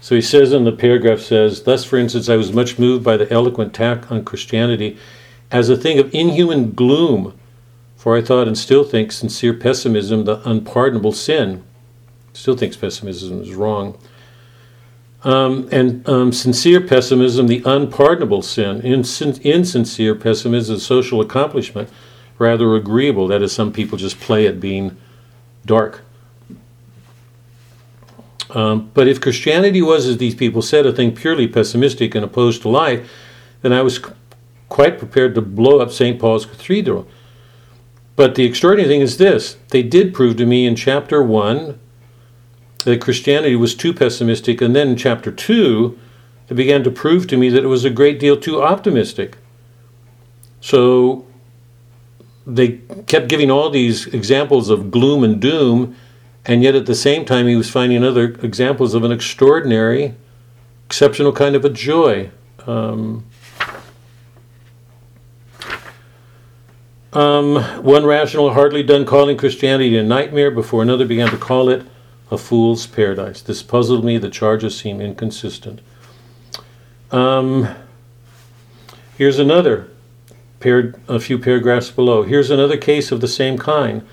Speaker 2: So he says in the paragraph says, thus for instance, I was much moved by the eloquent attack on Christianity as a thing of inhuman gloom, for I thought and still think sincere pessimism the unpardonable sin. Still thinks pessimism is wrong. Um, and um, sincere pessimism, the unpardonable sin. Insin- insincere pessimism, is a social accomplishment, rather agreeable. That is, some people just play at being dark. Um, but if Christianity was, as these people said, a thing purely pessimistic and opposed to life, then I was quite prepared to blow up St. Paul's Cathedral. But the extraordinary thing is this they did prove to me in chapter 1 that Christianity was too pessimistic, and then in chapter 2, they began to prove to me that it was a great deal too optimistic. So they kept giving all these examples of gloom and doom, and yet at the same time, he was finding other examples of an extraordinary, exceptional kind of a joy. Um, um, one rational hardly done calling Christianity a nightmare before another began to call it a fool's paradise. This puzzled me. The charges seem inconsistent. Um, here's another, a few paragraphs below. Here's another case of the same kind.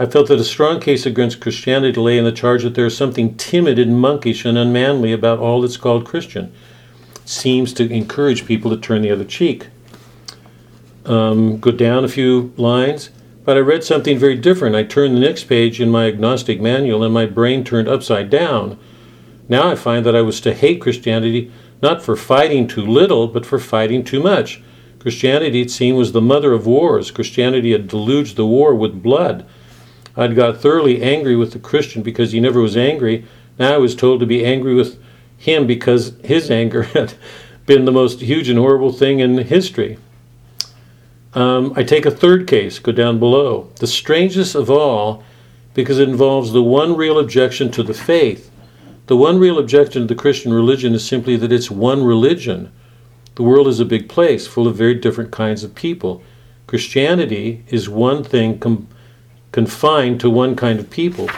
Speaker 2: I felt that a strong case against Christianity lay in the charge that there is something timid and monkish and unmanly about all that's called Christian. It seems to encourage people to turn the other cheek. Um, go down a few lines. But I read something very different. I turned the next page in my agnostic manual and my brain turned upside down. Now I find that I was to hate Christianity not for fighting too little, but for fighting too much. Christianity, it seemed, was the mother of wars. Christianity had deluged the war with blood. I'd got thoroughly angry with the Christian because he never was angry. Now I was told to be angry with him because his anger (laughs) had been the most huge and horrible thing in history. Um, I take a third case, go down below. The strangest of all, because it involves the one real objection to the faith. The one real objection to the Christian religion is simply that it's one religion. The world is a big place full of very different kinds of people. Christianity is one thing confined to one kind of people.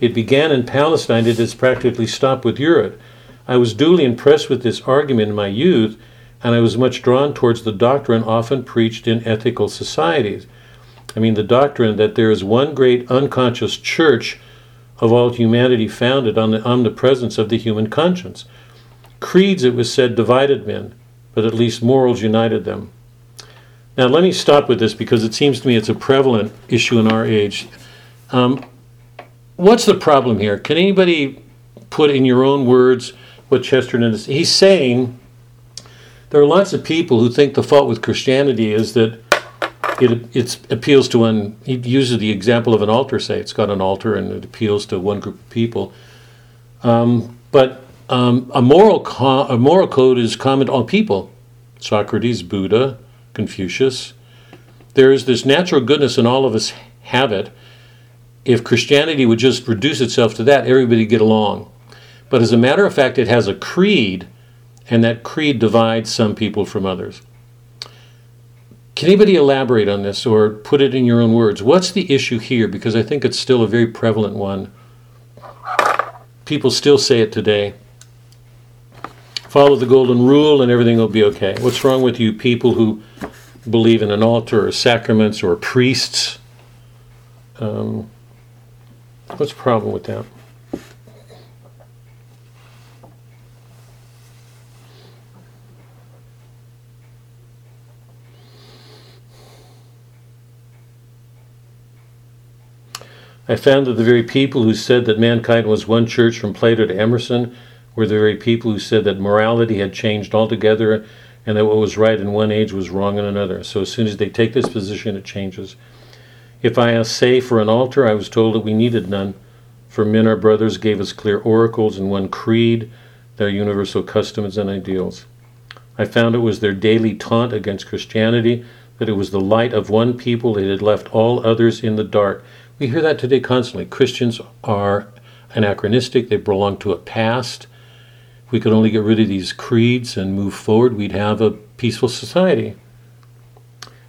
Speaker 2: It began in Palestine, it has practically stopped with Europe. I was duly impressed with this argument in my youth and I was much drawn towards the doctrine often preached in ethical societies. I mean, the doctrine that there is one great unconscious church of all humanity founded on the omnipresence of the human conscience. Creeds, it was said, divided men, but at least morals united them. Now, let me stop with this because it seems to me it's a prevalent issue in our age. Um, what's the problem here? Can anybody put in your own words what Chesterton is? He's saying there are lots of people who think the fault with Christianity is that it appeals to one. He uses the example of an altar. Say it's got an altar and it appeals to one group of people. Um, but um, a moral co- a moral code is common to all people. Socrates, Buddha, Confucius. There is this natural goodness, and all of us have it. If Christianity would just reduce itself to that, everybody get along. But as a matter of fact, it has a creed and that creed divides some people from others. Can anybody elaborate on this or put it in your own words? What's the issue here? Because I think it's still a very prevalent one. People still say it today. Follow the golden rule and everything will be okay. What's wrong with you people who believe in an altar or sacraments or priests? Um, what's the problem with that? I found that the very people who said that mankind was one church from Plato to Emerson were the very people who said that morality had changed altogether and that what was right in one age was wrong in another. So as soon as they take this position, it changes. If I asked, say, for an altar, I was told that we needed none. For men, our brothers gave us clear oracles and one creed, their universal customs and ideals. I found it was their daily taunt against Christianity, that it was the light of one people, it had left all others in the dark. We hear that today constantly. Christians are anachronistic, they belong to a past. If we could only get rid of these creeds and move forward, we'd have a peaceful society.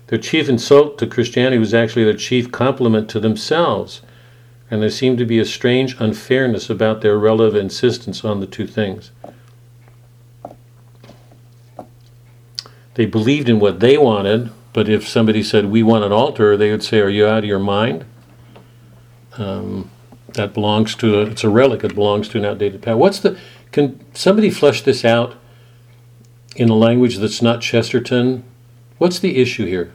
Speaker 2: Their chief insult to Christianity was actually their chief compliment to themselves, and there seemed to be a strange unfairness about their relative insistence on the two things. They believed in what they wanted, but if somebody said, We want an altar, they would say, Are you out of your mind? Um, that belongs to a, it's a relic, it belongs to an outdated past. What's the, can somebody flesh this out in a language that's not Chesterton? What's the issue here?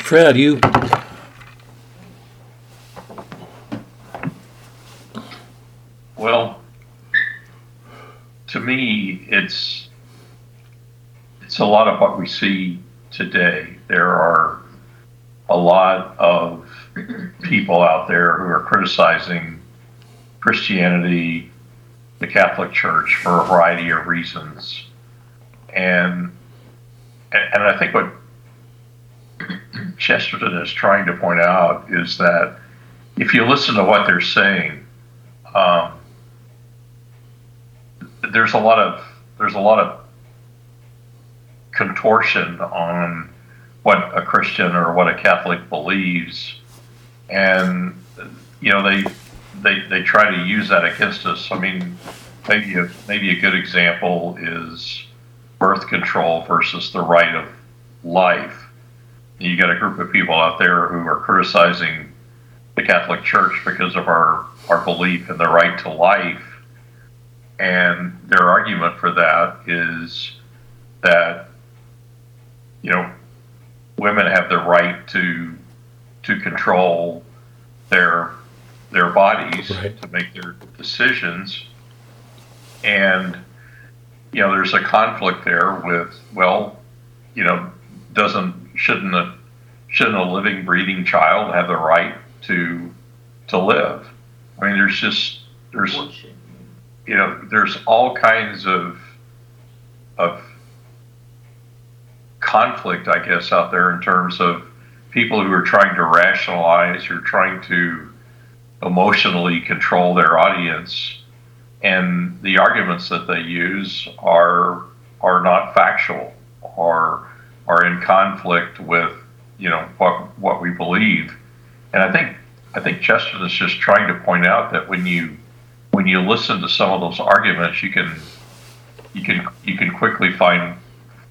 Speaker 2: Fred, you.
Speaker 3: Well, to me, it's it's a lot of what we see today. There are a lot of people out there who are criticizing Christianity, the Catholic Church for a variety of reasons, and and I think what Chesterton is trying to point out is that if you listen to what they're saying, um, there's a lot of there's a lot of contortion on what a Christian or what a Catholic believes, and you know they they they try to use that against us. I mean, maybe a, maybe a good example is birth control versus the right of life. You got a group of people out there who are criticizing the Catholic Church because of our our belief in the right to life and their argument for that is that you know women have the right to to control their their bodies
Speaker 2: Right.
Speaker 3: to make their decisions and you know there's a conflict there with well you know doesn't shouldn't a shouldn't a living breathing child have the right to to live i mean there's just there's you know, there's all kinds of of conflict, I guess, out there in terms of people who are trying to rationalize, who are trying to emotionally control their audience, and the arguments that they use are are not factual or are in conflict with you know what what we believe. And I think I think Chesterton is just trying to point out that when you when you listen to some of those arguments, you can you can you can quickly find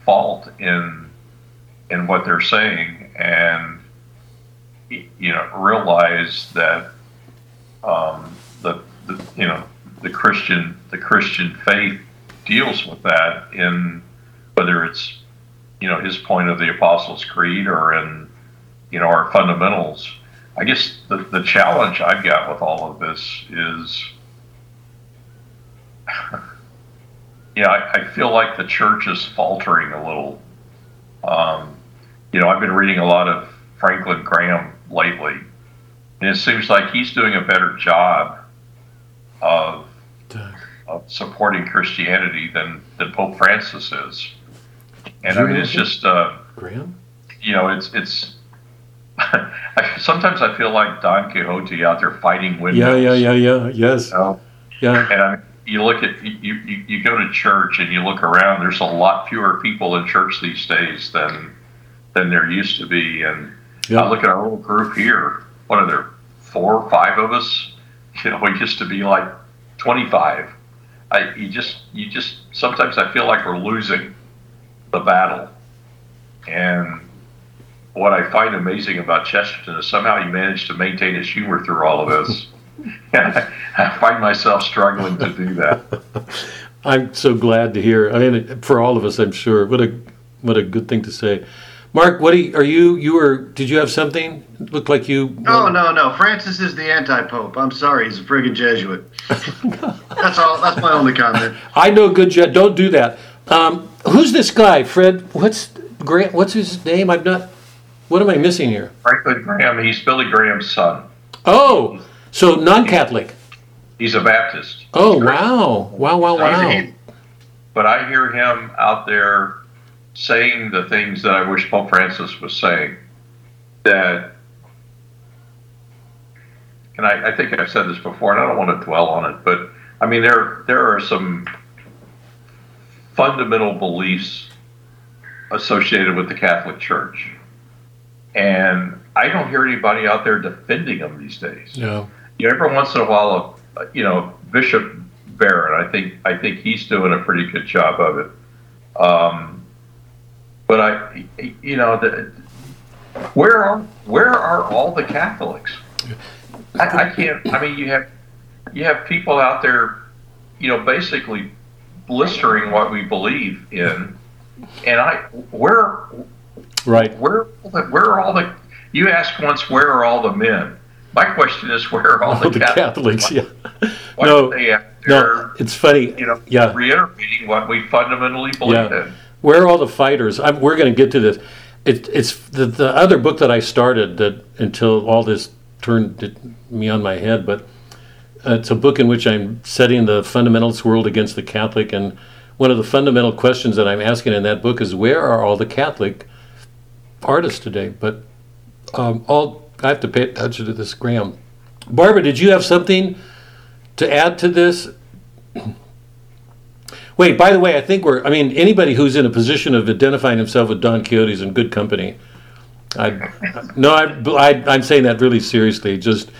Speaker 3: fault in in what they're saying, and you know realize that um, the, the you know the Christian the Christian faith deals with that in whether it's you know his point of the Apostles' Creed or in you know our fundamentals. I guess the, the challenge I've got with all of this is (sighs) yeah, I, I feel like the church is faltering a little. Um, you know, I've been reading a lot of Franklin Graham lately, and it seems like he's doing a better job of, of supporting Christianity than, than Pope Francis is. And I mean, it's just, uh,
Speaker 2: Graham?
Speaker 3: you know, it's it's. (laughs) I, sometimes I feel like Don Quixote out there fighting windmills.
Speaker 2: Yeah, yeah, yeah, yeah. Yes.
Speaker 3: You know?
Speaker 2: Yeah.
Speaker 3: And I, you look at you, you you go to church and you look around. There's a lot fewer people in church these days than than there used to be. And I look at our little group here. What are there? Four or five of us. (laughs) You know, we used to be like 25. I you just you just sometimes I feel like we're losing the battle. And what I find amazing about Chesterton is somehow he managed to maintain his humor through all of this. (laughs) (laughs) I find myself struggling to do that.
Speaker 2: I'm so glad to hear. I mean, for all of us, I'm sure. What a what a good thing to say. Mark, what are you, are you? You were? Did you have something? It looked like you.
Speaker 6: Oh no, no. Francis is the anti-pope. I'm sorry, he's a friggin' Jesuit. that's all. That's my only comment.
Speaker 2: I know good jet. Don't do that. Um, who's this guy, Fred? What's Grant? What's his name? I'm not. What am I missing here?
Speaker 3: Franklin Graham, he's Billy Graham's son.
Speaker 2: Oh, so non-Catholic.
Speaker 3: He's a Baptist.
Speaker 2: Oh, wow, wow, wow,
Speaker 6: He's
Speaker 2: wow.
Speaker 6: heathen.
Speaker 3: But I hear him out there saying the things that I wish Pope Francis was saying. That, and I, I think I've said this before, and I don't want to dwell on it, but I mean there there are some fundamental beliefs associated with the Catholic Church, and I don't hear anybody out there defending them these days
Speaker 2: No.
Speaker 3: you know, every once in a while, uh, you know, Bishop Barron, I think I think he's doing a pretty good job of it. Um, but I, you know, the, where are where are all the Catholics? I, I can't. I mean, you have you have people out there, you know, basically blistering what we believe in, and I where
Speaker 2: Right.
Speaker 3: where where are all the you asked once where are all the men my question is where are all
Speaker 2: Oh,
Speaker 3: the,
Speaker 2: the
Speaker 3: Catholics,
Speaker 2: Catholics, yeah.
Speaker 3: why
Speaker 2: No,
Speaker 3: they
Speaker 2: No, it's funny.
Speaker 3: you know
Speaker 2: Yeah.
Speaker 3: reiterating what we fundamentally believe
Speaker 2: Yeah.
Speaker 3: in
Speaker 2: Where are all the fighters? I'm, we're going to get to this. It, it's the, the other book that I started that until all this turned me on my head, but uh, it's a book in which I'm setting the fundamentalist world against the Catholic. And one of the fundamental questions that I'm asking in that book is where are all the Catholic artists today? But um, all I have to pay attention to this, Graham. Barbara, did you have something to add to this? Wait, by the way, I think we're, I mean, anybody who's in a position of identifying himself with Don Quixote is in good company. I, no, I, I, I'm saying that really seriously. Just,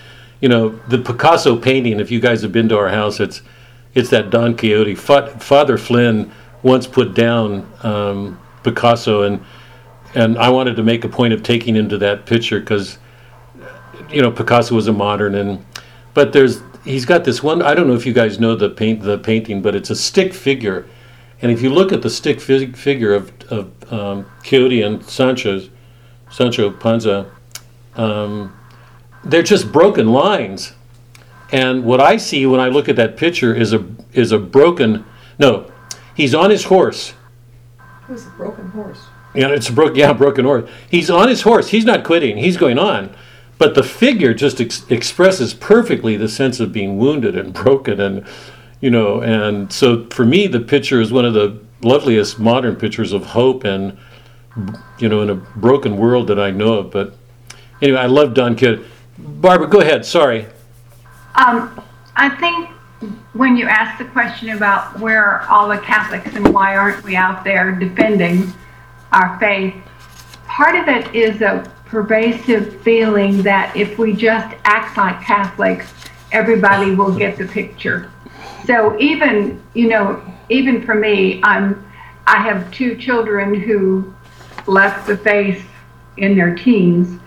Speaker 2: you know, the Picasso painting, if you guys have been to our house, it's, it's that Don Quixote. Fa- Father Flynn once put down um, Picasso, and, and I wanted to make a point of taking him to that picture because, you know, Picasso was a modern, and, but there's, he's got this one. I don't know if you guys know the paint the painting, but it's a stick figure, and if you look at the stick fig- figure of of um, Quixote and Sancho's Sancho Panza, um, they're just broken lines. And what I see when I look at that picture is a is a broken. No, he's on his horse.
Speaker 7: It was a broken horse.
Speaker 2: Yeah, it's a broken. Yeah, broken horse. He's on his horse. He's not quitting. He's going on. But the figure just ex- expresses perfectly the sense of being wounded and (laughs) broken, and you know. And so for me, the picture is one of the loveliest modern pictures of hope and you know in a broken world that I know of. But anyway, I love Don Quixote. Barbara, go ahead. Sorry.
Speaker 1: Um, I think when you ask the question about where are all the Catholics and why aren't we out there defending our faith, part of it is a pervasive feeling that if we just act like Catholics, everybody will get the picture. So even, you know, even for me, I'm, I have two children who left the faith in their teens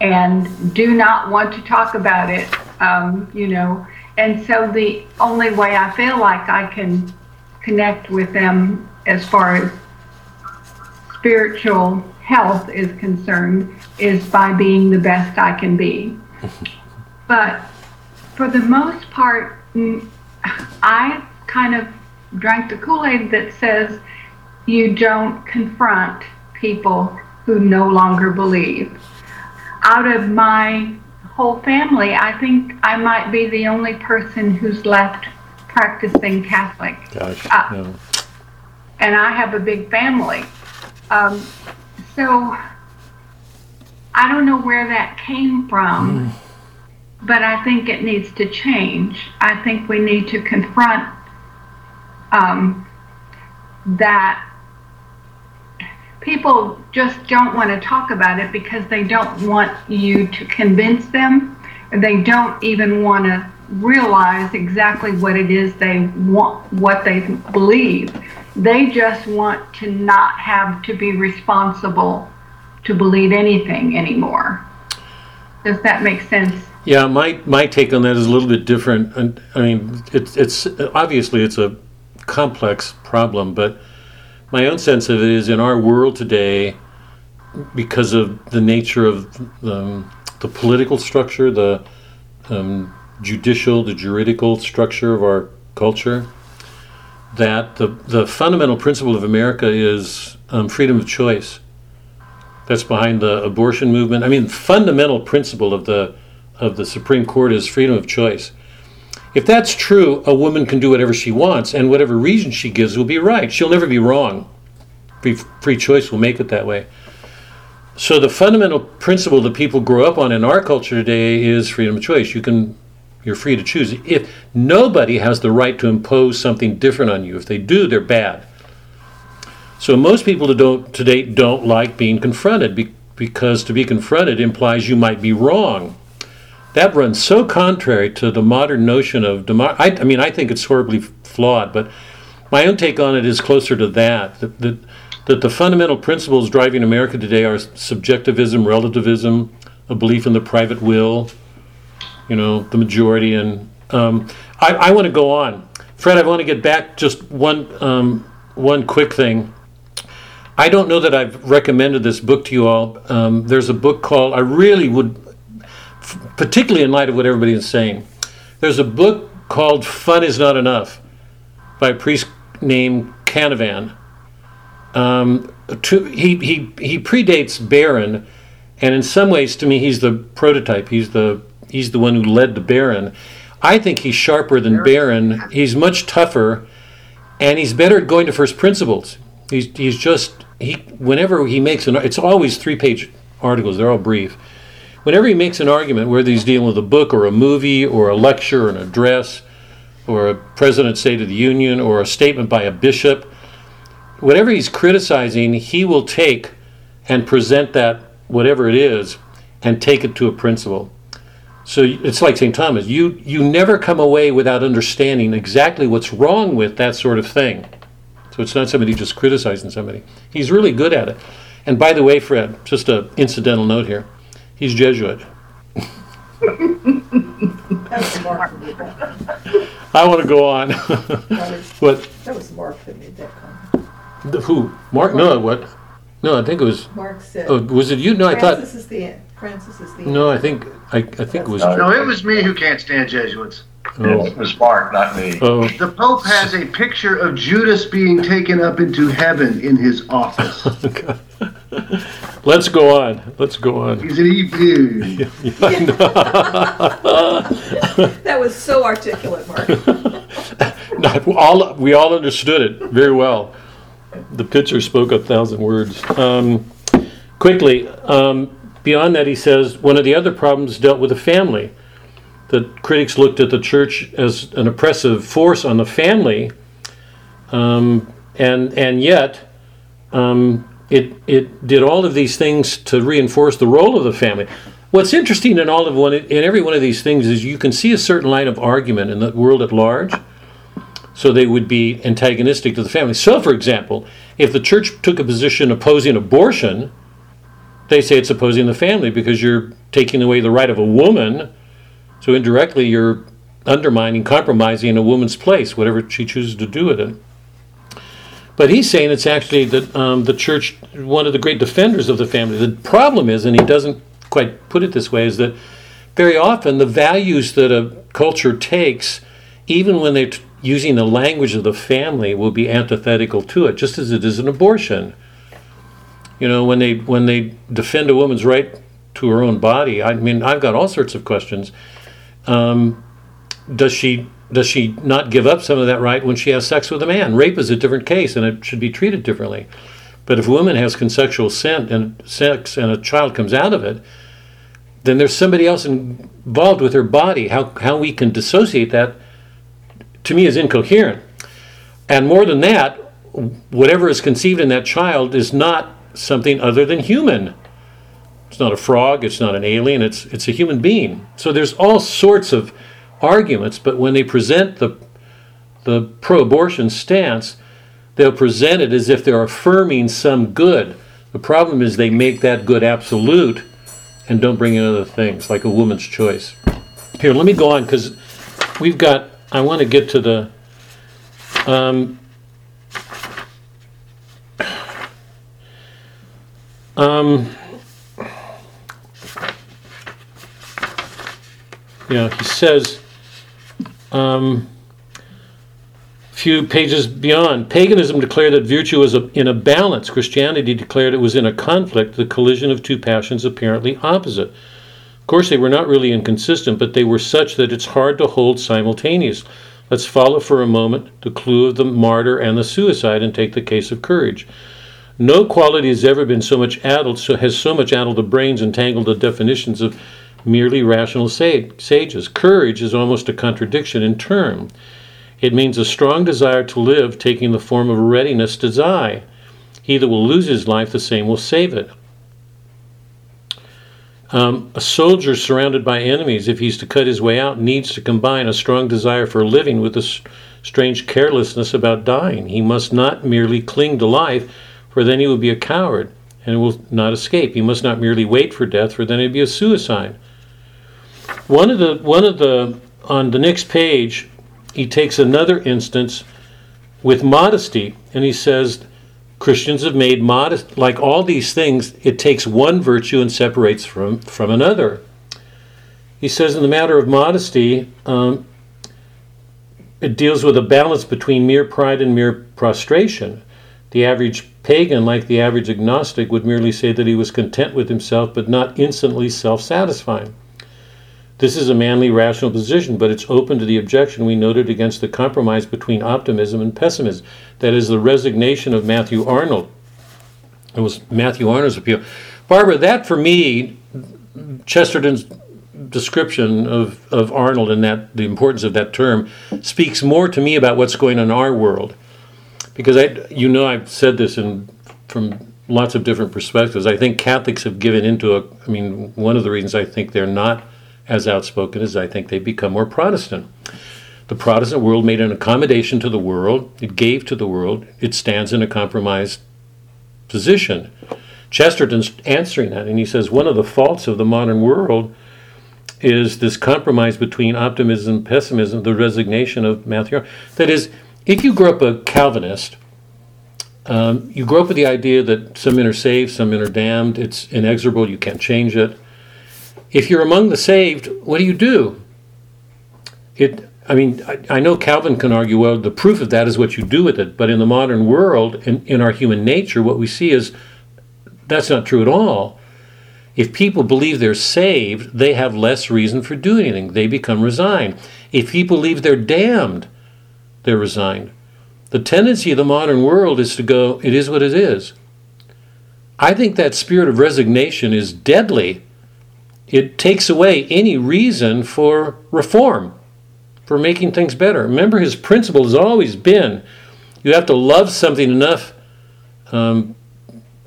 Speaker 1: and do not want to talk about it, um, you know. And so the only way I feel like I can connect with them as far as spiritual health is concerned is by being the best I can be. (laughs) but for the most part, mm, I kind of drank the Kool Aid that says you don't confront people who no longer believe. Out of my whole family, I think I might be the only person who's left practicing Catholic
Speaker 2: Gosh.
Speaker 1: Ah.
Speaker 2: no.
Speaker 1: and I have a big family. Um, so I don't know where that came from, but I think it needs to change. I think we need to confront um, that people just don't want to talk about it because they don't want you to convince them. They don't even want to realize exactly what it is they want, what they believe. They just want to not have to be responsible to believe anything anymore. Does that make sense?
Speaker 2: Yeah, my, my take on that is a little bit different. And I mean, it's it's obviously it's a complex problem, but my own sense of it is in our world today, because of the nature of um, the political structure, the um, judicial, the juridical structure of our culture, that the the fundamental principle of America is um, freedom of choice. That's behind the abortion movement. I mean, fundamental principle of the of the Supreme Court is freedom of choice. If that's true, a woman can do whatever she wants, and whatever reason she gives will be right. She'll never be wrong. Free, free choice will make it that way. So the fundamental principle that people grow up on in our culture today is freedom of choice. You can, you're free to choose. If nobody has the right to impose something different on you, if they do, they're bad. So most people today don't like being confronted be, because to be confronted implies you might be wrong. That runs so contrary to the modern notion of democracy. I, I mean, I think it's horribly flawed, but my own take on it is closer to that. That, that that the fundamental principles driving America today are subjectivism, relativism, a belief in the private will, you know, the majority. And um, I, I want to go on. Fred, I want to get back just one, um, one quick thing. I don't know that I've recommended this book to you all. Um, there's a book called, I really would, f- particularly in light of what everybody is saying, there's a book called Fun is Not Enough by a priest named Canavan um, to, he, he, he predates Barron, and in some ways, to me, he's the prototype. He's the he's the one who led the Barron. I think he's sharper than Barron. He's much tougher, and he's better at going to first principles. He's he's just he whenever he makes an it's always three page articles. They're all brief. Whenever he makes an argument, whether he's dealing with a book or a movie or a lecture or an address or a president's State of the Union or a statement by a bishop whatever he's criticizing, he will take and present that, whatever it is, and take it to a principle. So it's like St. Thomas. You you never come away without understanding exactly what's wrong with that sort of thing. So it's not somebody just criticizing somebody. He's really good at it. And by the way, Fred, just a incidental note here. He's Jesuit.
Speaker 7: That was Mark who made that.
Speaker 2: I want to go on.
Speaker 7: Robert, (laughs)
Speaker 2: what?
Speaker 7: That was Mark that made that comment.
Speaker 2: The, who? Mark? No, what? No, I think it was.
Speaker 7: Mark said,
Speaker 2: Oh, was it you? No, I thought.
Speaker 7: Francis is the end. Francis is the.
Speaker 2: No, I think I, I think it was.
Speaker 6: No, it was me who can't stand Jesuits.
Speaker 2: Oh,
Speaker 3: It was Mark, not me.
Speaker 2: oh,
Speaker 6: The Pope has a picture of Judas being taken up into heaven in his office. (laughs)
Speaker 2: Let's go on. Let's go on.
Speaker 6: He's an EP. (laughs) (laughs)
Speaker 7: That was so articulate, Mark.
Speaker 2: No, all we all understood it very well. The picture spoke a thousand words. Um, quickly, um, beyond that, he says one of the other problems dealt with the family. That critics looked at the church as an oppressive force on the family, um, and and yet um, it it did all of these things to reinforce the role of the family. What's interesting in all of one in every one of these things is you can see a certain line of argument in the world at large. So they would be antagonistic to the family. So, for example, if the church took a position opposing abortion, they say it's opposing the family because you're taking away the right of a woman. So indirectly, you're undermining, compromising a woman's place, whatever she chooses to do with it. But he's saying it's actually that um, the church, one of the great defenders of the family. The problem is, and he doesn't quite put it this way, is that very often the values that a culture takes, even when they're t- using the language of the family, will be antithetical to it, just as it is an abortion. You know, when they when they defend a woman's right to her own body, I mean, I've got all sorts of questions. Um, does she does she not give up some of that right when she has sex with a man? Rape is a different case, and it should be treated differently. But if a woman has consensual sex, and a child comes out of it, then there's somebody else involved with her body. How how we can dissociate that, to me, is incoherent. And more than that, whatever is conceived in that child is not something other than human. It's not a frog. It's not an alien. It's it's a human being. So there's all sorts of arguments, but when they present the the pro-abortion stance, they'll present it as if they're affirming some good. The problem is they make that good absolute and don't bring in other things like a woman's choice. Here, let me go on because we've got. I want to get to the. Um, um, yeah, he says. Um, few pages beyond, paganism declared that virtue was a, in a balance. Christianity declared it was in a conflict, the collision of two passions apparently opposite. Of course, they were not really inconsistent, but they were such that it's hard to hold simultaneous. Let's follow for a moment the clue of the martyr and the suicide and take the case of courage. No quality has ever been so much addled, so has so much addled the brains and tangled the definitions of merely rational sages. Courage is almost a contradiction in term. It means a strong desire to live, taking the form of readiness to die. He that will lose his life, the same will save it. Um, a soldier surrounded by enemies, if he's to cut his way out, needs to combine a strong desire for living with a strange carelessness about dying. He must not merely cling to life, for then he will be a coward and will not escape. He must not merely wait for death, for then it would be a suicide. One of the one of the on the next page, he takes another instance with modesty, and he says Christians have made modest, like all these things, it takes one virtue and separates from, from another. He says, in the matter of modesty, um, it deals with a balance between mere pride and mere prostration. The average pagan, like the average agnostic, would merely say that he was content with himself, but not instantly self satisfying. This is a manly, rational position, but it's open to the objection we noted against the compromise between optimism and pessimism. That is the resignation of Matthew Arnold. It was Matthew Arnold's appeal. Barbara, that for me, Chesterton's description of, of Arnold and that the importance of that term speaks more to me about what's going on in our world. Because I, you know, I've said this in from lots of different perspectives. I think Catholics have given into a. I mean, one of the reasons I think they're not as outspoken as I think they become more Protestant. The Protestant world made an accommodation to the world, it gave to the world, it stands in a compromised position. Chesterton's answering that, and he says one of the faults of the modern world is this compromise between optimism and pessimism, the resignation of Matthew. That is, if you grow up a Calvinist, um, you grow up with the idea that some men are saved, some men are damned, it's inexorable, you can't change it. If you're among the saved, what do you do? It, I mean, I, I, know Calvin can argue, well, the proof of that is what you do with it. But in the modern world, in, in our human nature, what we see is that's not true at all. If people believe they're saved, they have less reason for doing anything. They become resigned. If people believe they're damned, they're resigned. The tendency of the modern world is to go, it is what it is. I think that spirit of resignation is deadly it takes away any reason for reform, for making things better. Remember, his principle has always been you have to love something enough um,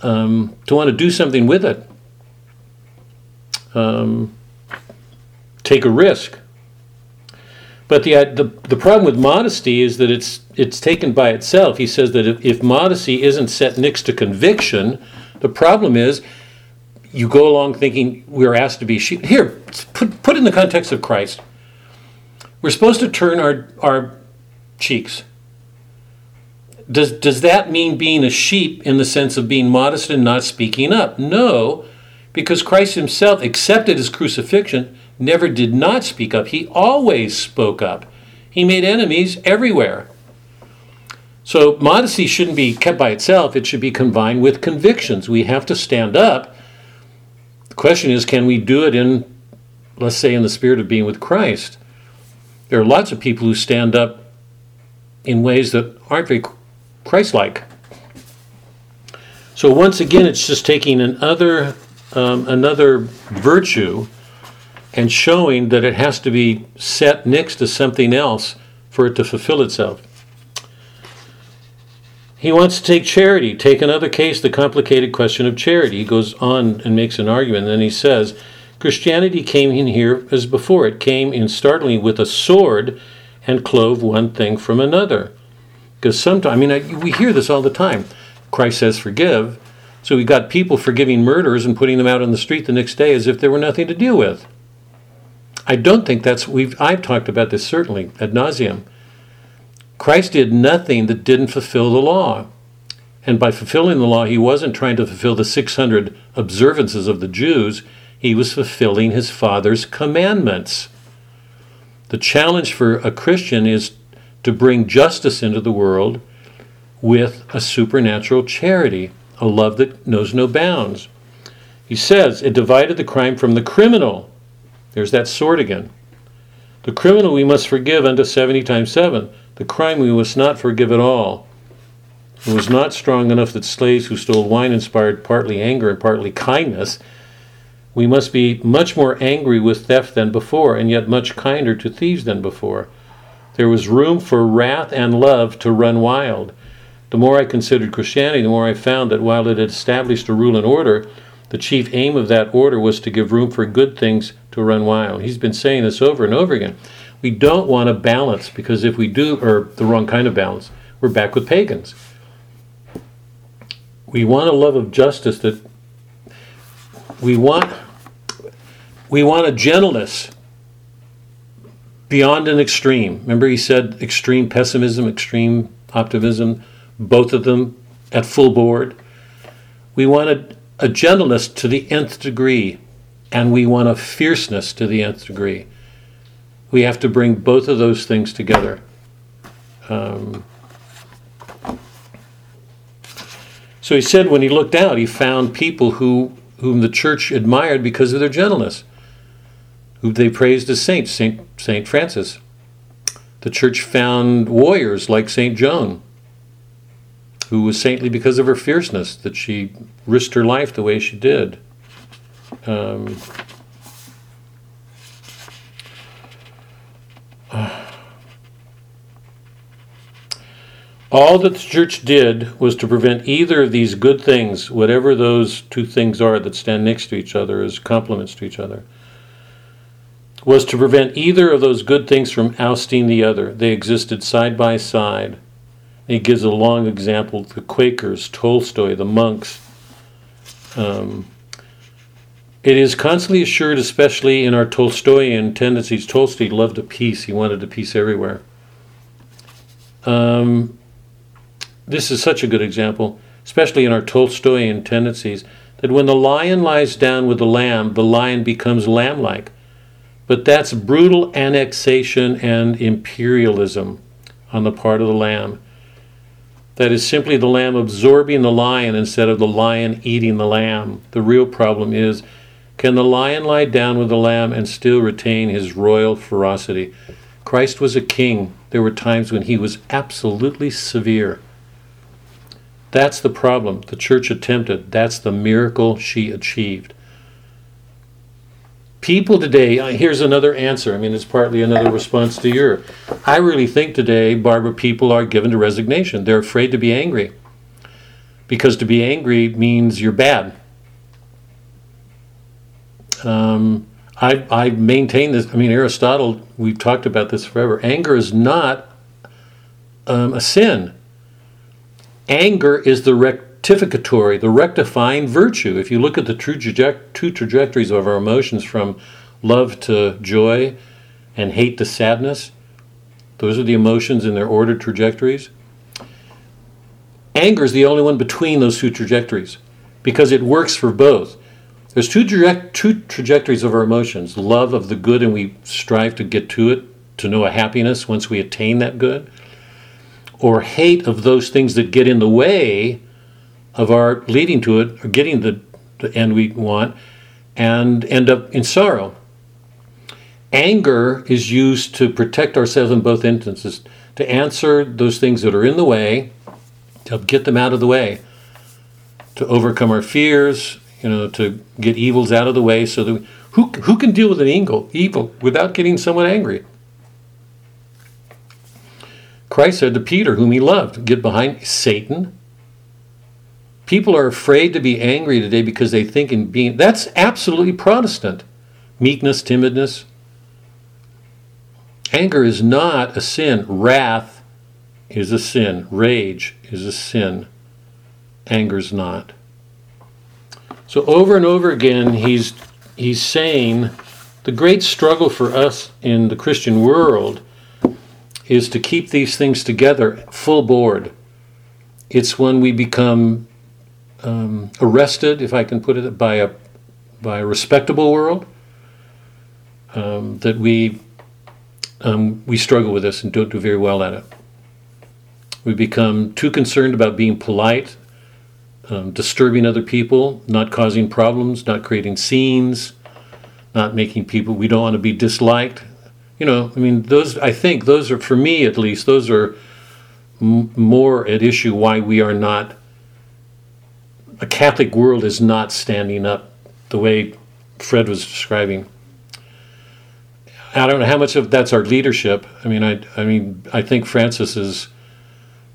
Speaker 2: um, to want to do something with it. Um, take a risk. But the, the, the problem with modesty is that it's, it's taken by itself. He says that if, if modesty isn't set next to conviction, the problem is you go along thinking we're asked to be sheep. Here, put, put in the context of Christ. We're supposed to turn our, our cheeks. Does, does that mean being a sheep in the sense of being modest and not speaking up? No, because Christ himself accepted his crucifixion, never did not speak up. He always spoke up. He made enemies everywhere. So modesty shouldn't be kept by itself, it should be combined with convictions. We have to stand up question is can we do it in, let's say, in the spirit of being with Christ? There are lots of people who stand up in ways that aren't very Christ like. So once again, it's just taking another, um, another virtue and showing that it has to be set next to something else for it to fulfill itself. He wants to take charity. Take another case, the complicated question of charity. He goes on and makes an argument. And then he says, Christianity came in here as before. It came in startlingly with a sword and clove one thing from another. Because sometimes, I mean, I, we hear this all the time. Christ says, forgive. So we got people forgiving murderers and putting them out on the street the next day as if there were nothing to deal with. I don't think that's we've I've talked about this certainly ad nauseum. Christ did nothing that didn't fulfill the law. And by fulfilling the law, he wasn't trying to fulfill the 600 observances of the Jews, he was fulfilling his Father's commandments. The challenge for a Christian is to bring justice into the world with a supernatural charity, a love that knows no bounds. He says it divided the crime from the criminal. There's that sword again. The criminal we must forgive unto 70 times 7. The crime we must not forgive at all. It was not strong enough that slaves who stole wine inspired partly anger and partly kindness. We must be much more angry with theft than before, and yet much kinder to thieves than before. There was room for wrath and love to run wild. The more I considered Christianity, the more I found that while it had established a rule and order, the chief aim of that order was to give room for good things to run wild. He's been saying this over and over again. We don't want a balance because if we do, or the wrong kind of balance, we're back with pagans. We want a love of justice that we want we want a gentleness beyond an extreme. Remember, he said extreme pessimism, extreme optimism, both of them at full board. We want a, a gentleness to the nth degree, and we want a fierceness to the nth degree. We have to bring both of those things together. Um, so he said when he looked out, he found people who whom the church admired because of their gentleness who they praised as saints, Saint, Saint Francis. The church found warriors like Saint Joan, who was saintly because of her fierceness, that she risked her life the way she did. Um, (sighs) all that the church did was to prevent either of these good things, whatever those two things are that stand next to each other as complements to each other was to prevent either of those good things from ousting the other. They existed side by side. He gives a long example the Quakers, Tolstoy, the monks. Um, it is constantly assured, especially in our Tolstoyan tendencies. Tolstoy loved a peace, he wanted a peace everywhere. Um, this is such a good example, especially in our Tolstoyan tendencies, that when the lion lies down with the lamb, the lion becomes lamb like. But that's brutal annexation and imperialism on the part of the lamb. That is simply the lamb absorbing the lion instead of the lion eating the lamb. The real problem is can the lion lie down with the lamb and still retain his royal ferocity? Christ was a king. There were times when he was absolutely severe. That's the problem the church attempted. That's the miracle she achieved people today, here's another answer. I mean, it's partly another response to your. I really think today, Barbara, people are given to resignation. They're afraid to be angry because to be angry means you're bad. Um, I, I maintain this. I mean, Aristotle, we've talked about this forever. Anger is not um, a sin. Anger is the rectificatory, the rectifying virtue. If you look at the true traje- two trajectories of our emotions from love to joy and hate to sadness, those are the emotions in their ordered trajectories. Anger is the only one between those two trajectories because it works for both. There's two, direct, two trajectories of our emotions love of the good, and we strive to get to it, to know a happiness once we attain that good, or hate of those things that get in the way of our leading to it or getting the, the end we want and end up in sorrow. Anger is used to protect ourselves in both instances, to answer those things that are in the way, to get them out of the way, to overcome our fears, you know, to get evils out of the way so that who, who can deal with an evil, evil without getting someone angry? Christ said to Peter, whom he loved, get behind Satan, People are afraid to be angry today because they think in being that's absolutely Protestant. Meekness, timidness. Anger is not a sin. Wrath is a sin. Rage is a sin. Anger's not. So over and over again he's he's saying the great struggle for us in the Christian world is to keep these things together full board. It's when we become um, arrested, if I can put it, by a by a respectable world. Um, that we um, we struggle with this and don't do very well at it. We become too concerned about being polite, um, disturbing other people, not causing problems, not creating scenes, not making people. We don't want to be disliked. You know, I mean, those. I think those are, for me at least, those are m- more at issue. Why we are not. A Catholic world is not standing up the way Fred was describing. I don't know how much of that's our leadership. I mean, I, I mean, I think Francis is.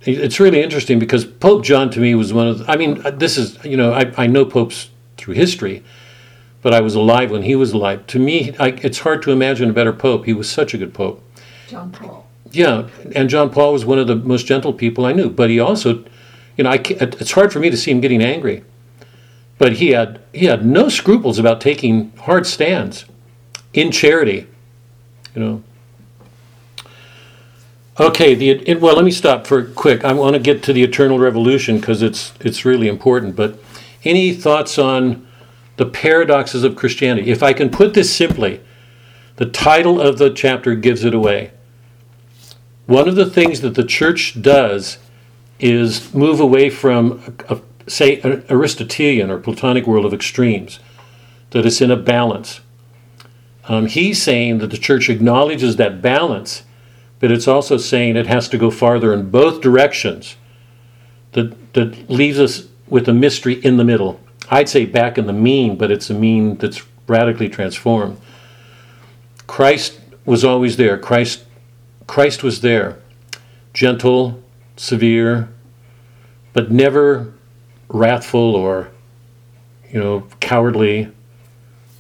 Speaker 2: It's really interesting because Pope John to me was one of. The, I mean, this is you know I, I know popes through history, but I was alive when he was alive. To me, I, it's hard to imagine a better pope. He was such a good pope.
Speaker 7: John Paul.
Speaker 2: Yeah, and John Paul was one of the most gentle people I knew. But he also, you know, I it's hard for me to see him getting angry. But he had he had no scruples about taking hard stands in charity. You know. Okay, the it, well, let me stop for quick. I want to get to the eternal revolution because it's it's really important. But any thoughts on the paradoxes of Christianity? If I can put this simply, the title of the chapter gives it away. One of the things that the church does is move away from, a, a, say, an Aristotelian or Platonic world of extremes, that it's in a balance. Um, he's saying that the church acknowledges that balance, but it's also saying it has to go farther in both directions. That, that leaves us with a mystery in the middle. I'd say back in the mean, but it's a mean that's radically transformed. Christ was always there. Christ Christ was there, gentle, severe, but never wrathful or, you know, cowardly.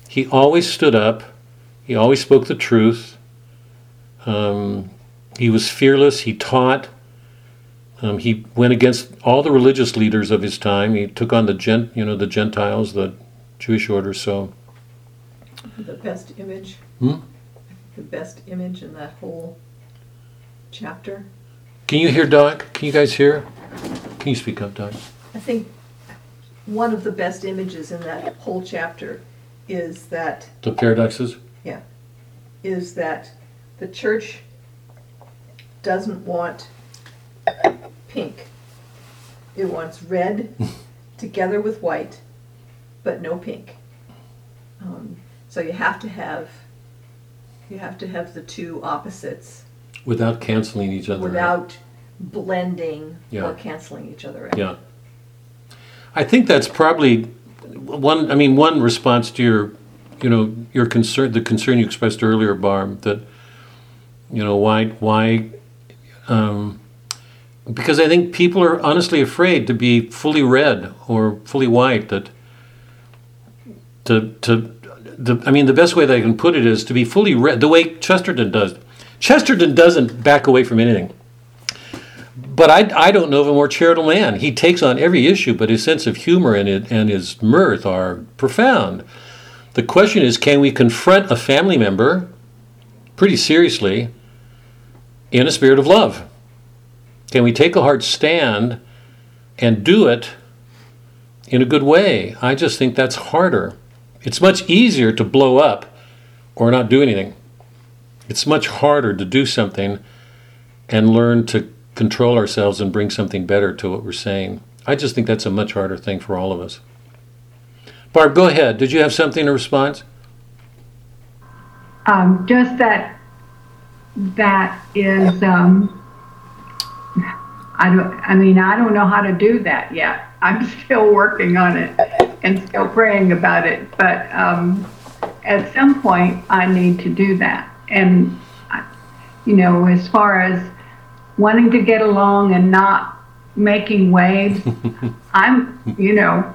Speaker 2: He always stood up. He always spoke the truth. Um, he was fearless. He taught. Um, he went against all the religious leaders of his time. He took on the gent, you know, the Gentiles, the Jewish order. So,
Speaker 7: The best image.
Speaker 2: Hmm?
Speaker 7: The best image in that whole chapter.
Speaker 2: can you hear Doc? Can you guys hear? Can you speak up, Doc?
Speaker 7: I think one of the best images in that whole chapter is that
Speaker 2: The paradoxes.
Speaker 7: Yeah, is that the church doesn't want pink. It wants red (laughs) together with white, but no pink. Um, so you have to have you have to have the two opposites
Speaker 2: Without canceling each other. out.
Speaker 7: without blending
Speaker 2: Yeah.
Speaker 7: or canceling each other out.
Speaker 2: Yeah. I think that's probably one. I mean, one response to your, you know, your concern, the concern you expressed earlier, Barb, that, you know, why, why, um, because I think people are honestly afraid to be fully red or fully white. That to to the. I mean, the best way that I can put it is to be fully red, the way Chesterton does. Chesterton doesn't back away from anything but I, I don't know of a more charitable man. He takes on every issue, but his sense of humor and, it, and his mirth are profound. The question is can we confront a family member pretty seriously in a spirit of love? Can we take a hard stand and do it in a good way? I just think that's harder. It's much easier to blow up or not do anything. It's much harder to do something and learn to control ourselves and bring something better to what we're saying. I just think that's a much harder thing for all of us. Barb, go ahead. Did you have something to respond?
Speaker 1: Um, just that, that is, um, I don't, I mean, I don't know how to do that yet. I'm (laughs) still working on it and still praying about it, but, um, at some point I need to do that. And, you know, as far as wanting to get along and not making waves, (laughs) I'm, you know,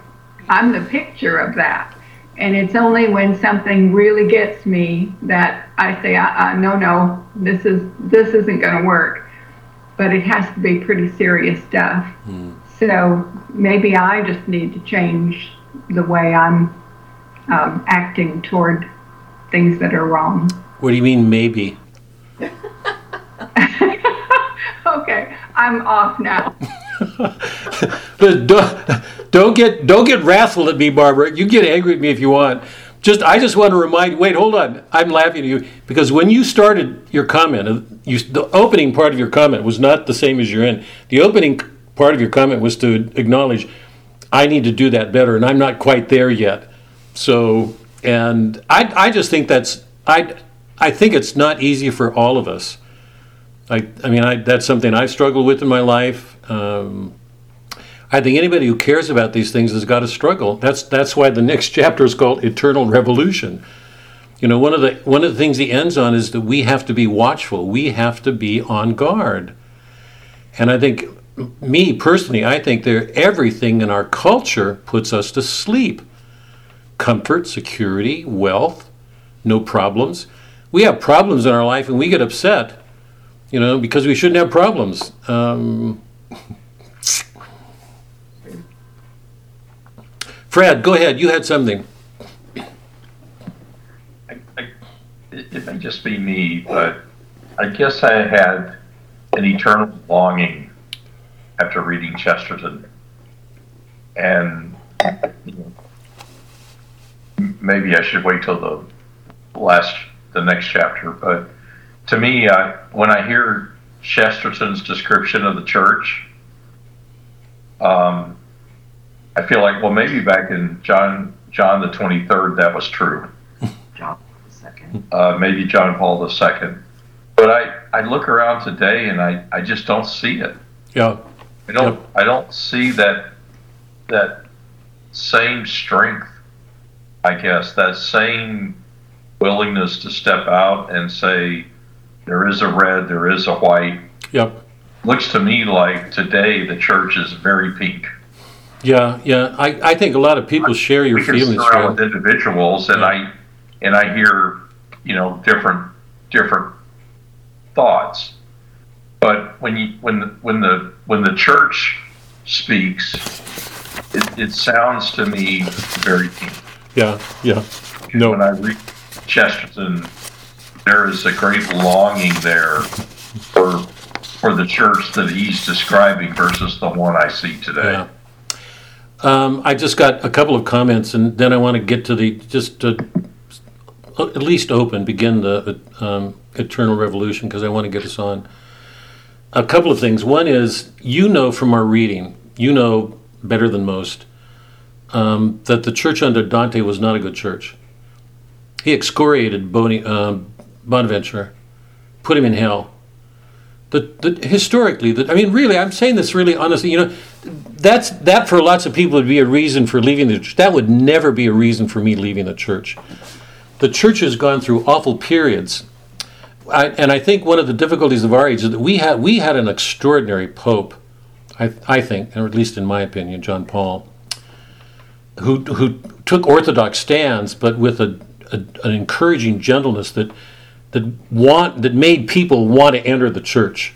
Speaker 1: I'm the picture of that. And it's only when something really gets me that I say, uh, uh, no, no, this is this isn't going to work. But it has to be pretty serious stuff. So maybe I just need to change the way I'm um, acting toward things that are wrong.
Speaker 2: What do you mean, maybe? (laughs)
Speaker 1: Okay, I'm off now. (laughs) (laughs)
Speaker 2: But don't, don't get don't get wrathful at me, Barbara. You get angry at me if you want. Just I just want to remind. Wait, hold on. I'm laughing at you because when you started your comment, uh, you, the opening part of your comment was not the same as your end. The opening part of your comment was to acknowledge I need to do that better, and I'm not quite there yet. So and I, I just think that's I, I think it's not easy for all of us. I, I mean, I, that's something I've struggled with in my life. Um, I think anybody who cares about these things has got to struggle. That's that's why the next (laughs) chapter is called Eternal Revolution. You know, one of the one of the things he ends on is that we have to be watchful. We have to be on guard. And I think, me personally, I think there everything in our culture puts us to sleep. Comfort, security, wealth, no problems. We have problems in our life and we get upset, you know, because we shouldn't have problems. Um, Fred, go ahead. You had something.
Speaker 3: It, may just be me, but I guess I had an eternal longing after reading Chesterton, and maybe I should wait till the last, the next chapter. But to me, I, when I hear Chesterton's description of the church, um, I feel like, well, maybe back in John John the twenty third, that was true.
Speaker 4: John the second.
Speaker 3: uh, maybe John Paul the second. But I, I look around today and I, I just don't see it.
Speaker 2: Yeah.
Speaker 3: I don't I don't see that that same strength. I guess that same willingness to step out and say there is a red, there is a white.
Speaker 2: Yep.
Speaker 3: Looks to me like today the church is very pink.
Speaker 2: Yeah, yeah. I, I think a lot of people share your feelings,
Speaker 3: around with individuals and I and I hear you know different different thoughts but when you when the, when the when the church speaks it, it sounds to me very deep
Speaker 2: Yeah, yeah. No.
Speaker 3: When I read Chesterton there is a great longing there for for the church that he's describing versus the one I see today
Speaker 2: yeah. Um, I just got a couple of comments, and then I want to get to the just to at least open begin the um, eternal revolution because I want to get us on. A couple of things. One is you know from our reading, you know better than most um, that the church under Dante was not a good church. He excoriated Boni, um, Bonaventure, put him in hell. The, the historically, the, I mean, really, I'm saying this really honestly. You know, that's that for lots of people would be a reason for leaving the church. That would never be a reason for me leaving the church. The church has gone through awful periods, I, and I think one of the difficulties of our age is that we had we had an extraordinary pope. I, I think, or at least in my opinion, John Paul, who who took orthodox stands, but with a, a an encouraging gentleness that that want that made people want to enter the church.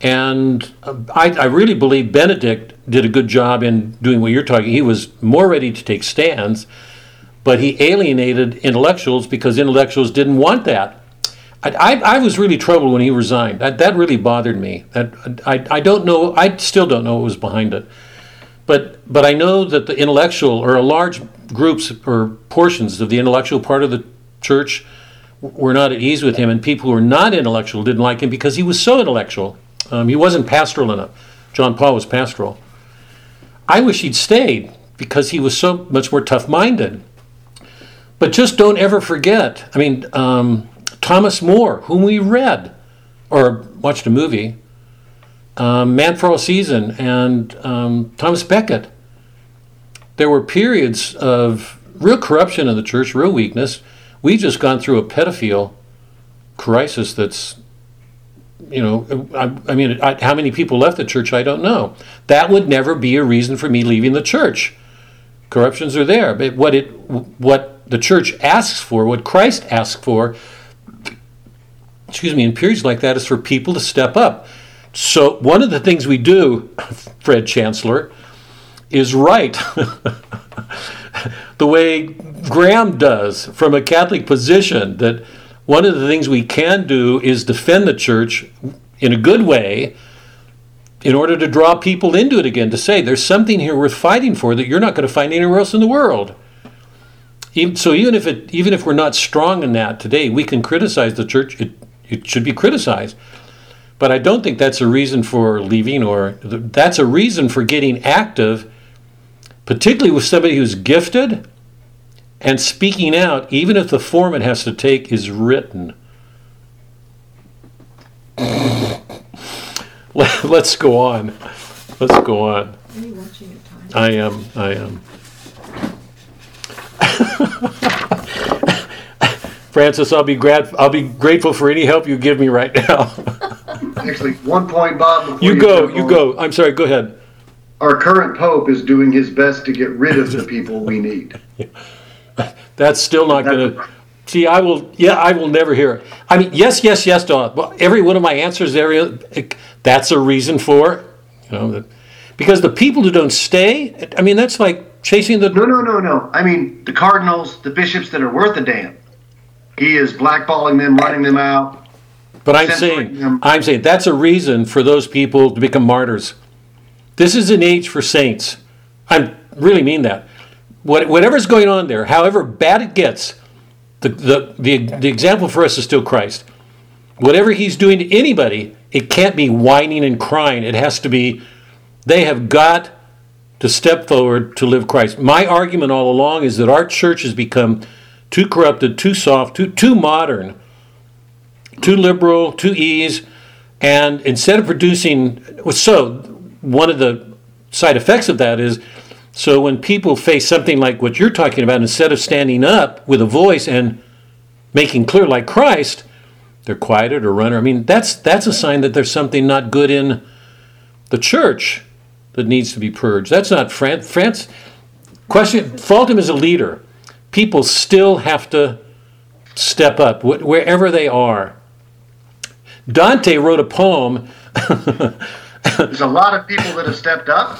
Speaker 2: And uh, I, I really believe Benedict did a good job in doing what you're talking. He was more ready to take stands, but he alienated intellectuals because intellectuals didn't want that. I, I, I was really troubled when he resigned. That, that really bothered me. That I, I don't know. I still don't know what was behind it. But but I know that the intellectual or a large groups or portions of the intellectual part of the church were not at ease with him, and people who were not intellectual didn't like him because he was so intellectual. Um, he wasn't pastoral enough. John Paul was pastoral. I wish he'd stayed because he was so much more tough minded. But just don't ever forget. I mean, um, Thomas More, whom we read or watched a movie, um, Man for All Season, and um, Thomas Becket. There were periods of real corruption in the church, real weakness. We've just gone through a pedophile crisis that's, you know, I, I mean, I, how many people left the church, I don't know. That would never be a reason for me leaving the church. Corruptions are there, but what it, what the church asks for, what Christ asks for, excuse me, in periods like that is for people to step up. So one of the things we do, (laughs) Fred Chancellor, is write (laughs) (laughs) the way Graham does from a Catholic position that one of the things we can do is defend the church in a good way in order to draw people into it again to say there's something here worth fighting for that you're not going to find anywhere else in the world. So even if it even if we're not strong in that today, we can criticize the church. It, it should be criticized. But I don't think that's a reason for leaving, or that's a reason for getting active, particularly with somebody who's gifted and speaking out, even if the form it has to take is written. Let- (laughs) Let's go on. Let's go on.
Speaker 7: Are you watching your time?
Speaker 2: I am. I am. (laughs) Francis, I'll be glad. I'll be grateful for any help you give me right now.
Speaker 6: Actually, one point, Bob. Before
Speaker 2: you go. You
Speaker 6: on.
Speaker 2: go. I'm sorry. Go ahead.
Speaker 6: Our current pope is doing his best to get rid of the (laughs) people we need.
Speaker 2: That's still not going to. See, I will. Yeah, I will never hear it. I mean, yes, yes, yes. All- well, every one of my answers, every that's a reason for. You know, because the people who don't stay. I mean, that's like chasing the.
Speaker 6: No, no, no, no. I mean, the cardinals, the bishops that are worth a damn. He is blackballing them, running them out.
Speaker 2: But I'm saying,
Speaker 6: them.
Speaker 2: I'm saying that's a reason for those people to become martyrs. This is an age for saints. I really mean that. What, whatever's going on there, however bad it gets, the, the, the, the example for us is still Christ. Whatever he's doing to anybody, it can't be whining and crying. It has to be, they have got to step forward to live Christ. My argument all along is that our church has become too corrupted, too soft, too, too modern too liberal, too ease, and instead of producing, so one of the side effects of that is, so when people face something like what you're talking about, instead of standing up with a voice and making clear like Christ, they're quieted or runner. I mean, that's that's a sign that there's something not good in the church that needs to be purged. That's not France. France question. Fault him as a leader. People still have to step up wh- wherever they are. Dante wrote a poem. (laughs)
Speaker 6: There's a lot of people that have stepped up,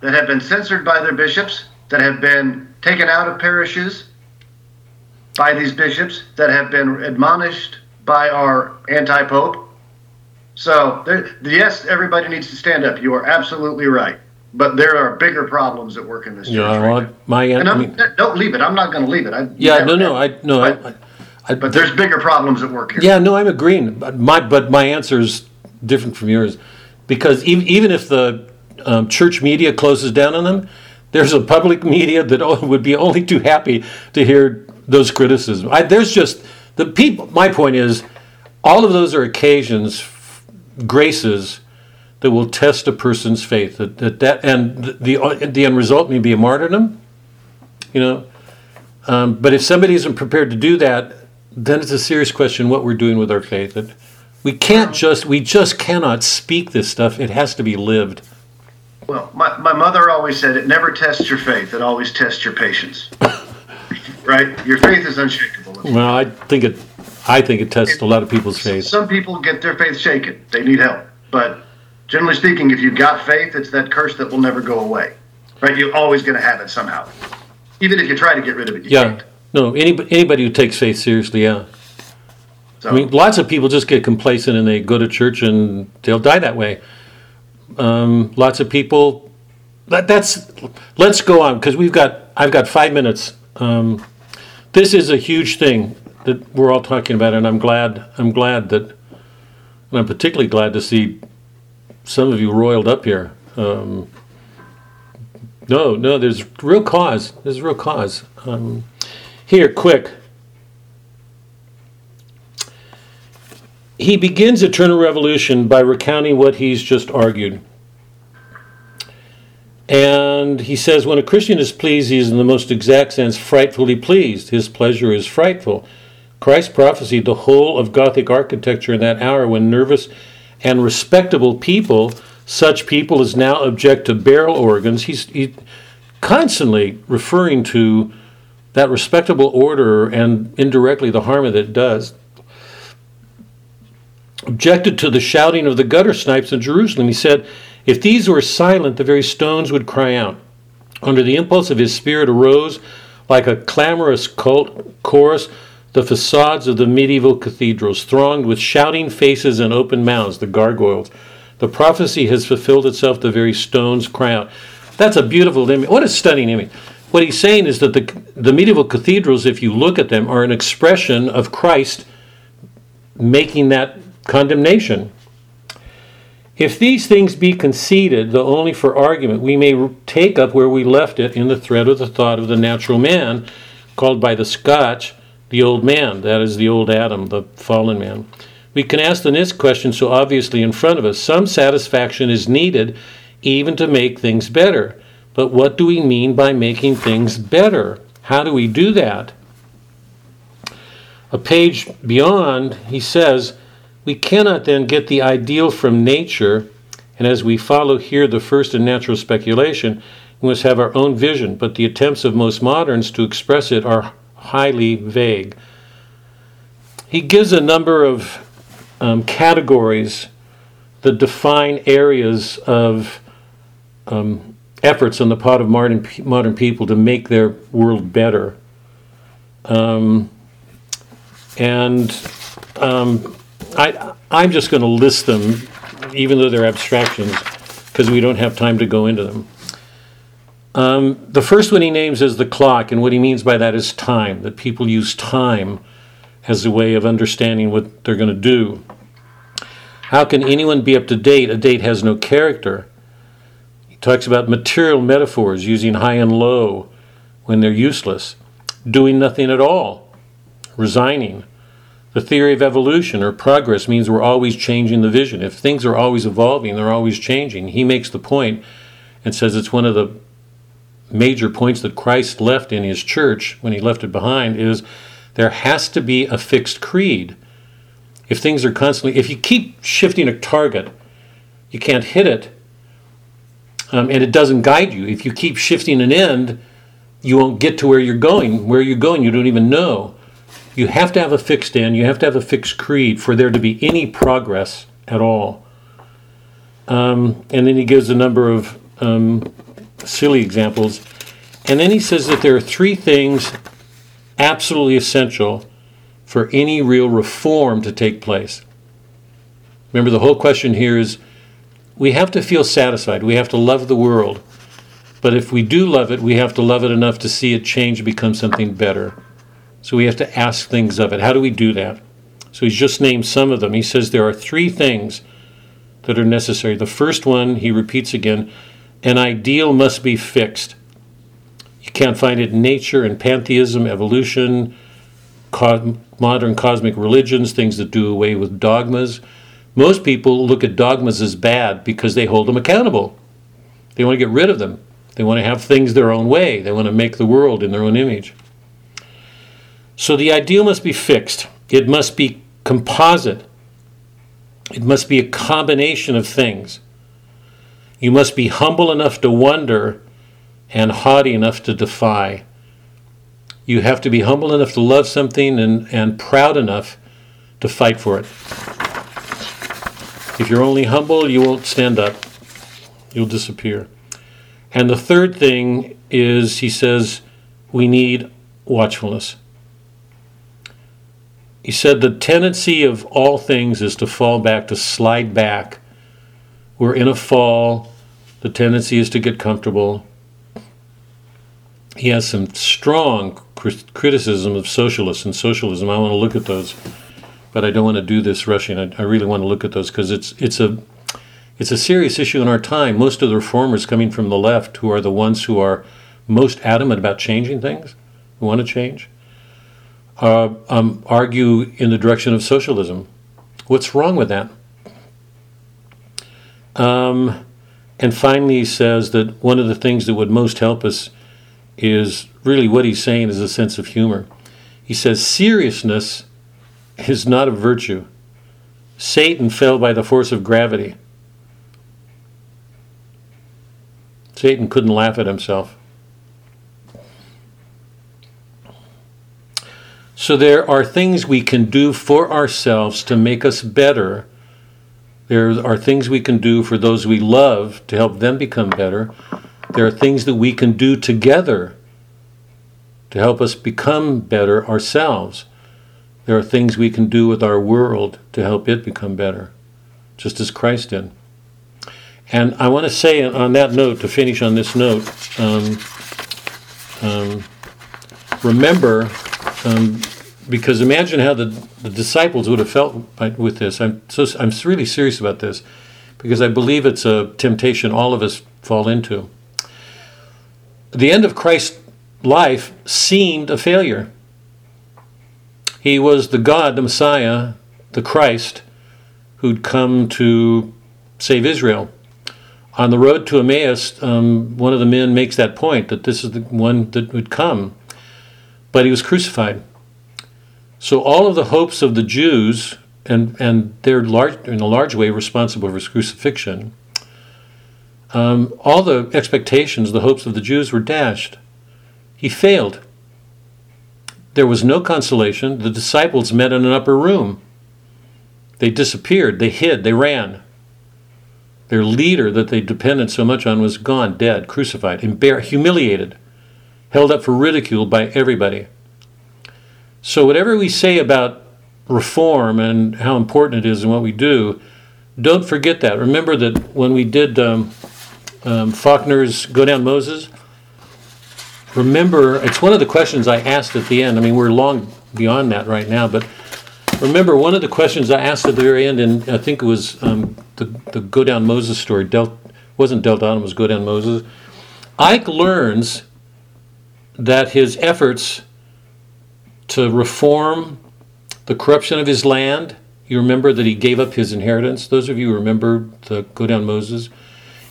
Speaker 6: that have been censored by their bishops, that have been taken out of parishes by these bishops, that have been admonished by our anti pope. So, there, yes, everybody needs to stand up. You are absolutely right. But there are bigger problems at work in this church.
Speaker 2: You
Speaker 6: right
Speaker 2: my
Speaker 6: And
Speaker 2: I mean,
Speaker 6: don't leave it. I'm not going to leave it. I,
Speaker 2: yeah, no, no. I no, I, I,
Speaker 6: But there's bigger problems at work here.
Speaker 2: yeah, no, I'm agreeing. But my but my answer is different from yours because even even if the um, church media closes down on them, there's a public media that would be only too happy to hear those criticisms. I, there's just the people. My point is, all of those are occasions, graces that will test a person's faith. That that, that and the the end result may be a martyrdom. You know, um, but if somebody isn't prepared to do that, then it's a serious question what we're doing with our faith. We can't just we just cannot speak this stuff. It has to be lived.
Speaker 6: Well, my, my mother always said it never tests your faith, it always tests your patience. (laughs) right? Your faith is unshakable.
Speaker 2: Well, I think it I think it tests a lot of people's faith.
Speaker 6: Some people get their faith shaken, they need help. But generally speaking, if you've got faith, it's that curse that will never go away. Right? You're always going to have it somehow. Even if you try to get rid of it, you
Speaker 2: Yeah.
Speaker 6: can't.
Speaker 2: No, anybody anybody who takes faith seriously, yeah.
Speaker 6: So,
Speaker 2: I mean, lots of people just get complacent and they go to church and they'll die that way. Um, lots of people. That, that's. Let's go on because we've got. I've got five minutes. Um, this is a huge thing that we're all talking about, and I'm glad. I'm glad that. And I'm particularly glad to see some of you roiled up here. Um, no, no, there's real cause. There's real cause. Um, here, quick. He begins Eternal Revolution by recounting what he's just argued. And he says, when a Christian is pleased, he is in the most exact sense frightfully pleased. His pleasure is frightful. Christ prophesied the whole of Gothic architecture in that hour when nervous and respectable people, such people as now object to barrel organs, he's he, constantly referring to that respectable order and indirectly the harm that it does objected to the shouting of the gutter snipes in Jerusalem. He said, If these were silent, the very stones would cry out. Under the impulse of his spirit arose, like a clamorous cult chorus, the facades of the medieval cathedrals, thronged with shouting faces and open mouths, the gargoyles. The prophecy has fulfilled itself, the very stones cry out. That's a beautiful image. What a stunning image. What he's saying is that the, the medieval cathedrals, if you look at them, are an expression of Christ making that condemnation. If these things be conceded, though only for argument, we may take up where we left it in the thread of the thought of the natural man, called by the Scotch the old man. That is the old Adam, the fallen man. We can ask the next question so obviously in front of us. Some satisfaction is needed even to make things better. But what do we mean by making things better? How do we do that? A page beyond, he says, we cannot then get the ideal from nature, and as we follow here the first in natural speculation, we must have our own vision, but the attempts of most moderns to express it are highly vague. He gives a number of um, categories that define areas of um, efforts on the part of modern, modern people to make their world better. Um, and um, I, I'm just going to list them, even though they're abstractions, because we don't have time to go into them. Um, the first one he names is the clock, and what he means by that is time, that people use time as a way of understanding what they're going to do. How can anyone be up to date? A date has no character. He talks about material metaphors, using high and low when they're useless, doing nothing at all, resigning. The theory of evolution or progress means we're always changing the vision. If things are always evolving, they're always changing. He makes the point and says it's one of the major points that Christ left in his church when he left it behind is there has to be a fixed creed. If things are constantly, if you keep shifting a target, you can't hit it, um, and it doesn't guide you. If you keep shifting an end, you won't get to where you're going. Where you're going, you don't even know. You have to have a fixed end, you have to have a fixed creed for there to be any progress at all. Um, and then he gives a number of um, silly examples. And then he says that there are three things absolutely essential for any real reform to take place. Remember, the whole question here is we have to feel satisfied. We have to love the world. But if we do love it, we have to love it enough to see it change become something better. So we have to ask things of it. How do we do that? So he's just named some of them. He says there are three things that are necessary. The first one, he repeats again an ideal must be fixed. You can't find it in nature and pantheism, evolution, co- modern cosmic religions, things that do away with dogmas. Most people look at dogmas as bad because they hold them accountable. They want to get rid of them. They want to have things their own way. They want to make the world in their own image. So the ideal must be fixed. It must be composite. It must be a combination of things. You must be humble enough to wonder and haughty enough to defy. You have to be humble enough to love something and, and proud enough to fight for it. If you're only humble, you won't stand up. You'll disappear. And the third thing is, he says, we need watchfulness. He said the tendency of all things is to fall back, to slide back we're in a fall. The tendency is to get comfortable. He has some strong criticism of socialists and socialism. I want to look at those, but I don't want to do this rushing. I, I really want to look at those because it's it's a it's a serious issue in our time. Most of the reformers coming from the left, who are the ones who are most adamant about changing things, who want to change, uh, um, argue in the direction of socialism. What's wrong with that? Um, and finally, he says that one of the things that would most help us is really what he's saying is a sense of humor. He says, seriousness is not a virtue. Satan fell by the force of gravity. Satan couldn't laugh at himself. So there are things we can do for ourselves to make us better there are things we can do for those we love to help them become better. There are things that we can do together to help us become better ourselves. There are things we can do with our world to help it become better, just as Christ did. And I want to say on that note, to finish on this note, um, um, remember um, because imagine how the, the disciples would have felt with this. I'm so I'm really serious about this because I believe it's a temptation all of us fall into. The end of Christ's life seemed a failure. He was the God, the Messiah, the Christ, who'd come to save Israel. On the road to Emmaus, um, one of the men makes that point that this is the one that would come, but he was crucified. So all of the hopes of the Jews, and and they're large in a large way responsible for his crucifixion. Um, all the expectations, the hopes of the Jews were dashed. He failed. There was no consolation. The disciples met in an upper room. They disappeared. They hid. They ran. Their leader that they depended so much on was gone, dead, crucified, humiliated, held up for ridicule by everybody. So, whatever we say about reform and how important it is and what we do, don't forget that. Remember that when we did um, um, Faulkner's Go Down Moses, remember, it's one of the questions I asked at the end. I mean, we're long beyond that right now, but remember one of the questions I asked at the very end, and I think it was um, the, the Go Down Moses story, Del, wasn't Delta Autumn, it was Go Down Moses. Ike learns that his efforts to reform the corruption of his land, you remember that he gave up his inheritance. Those of you remember the Go Down Moses,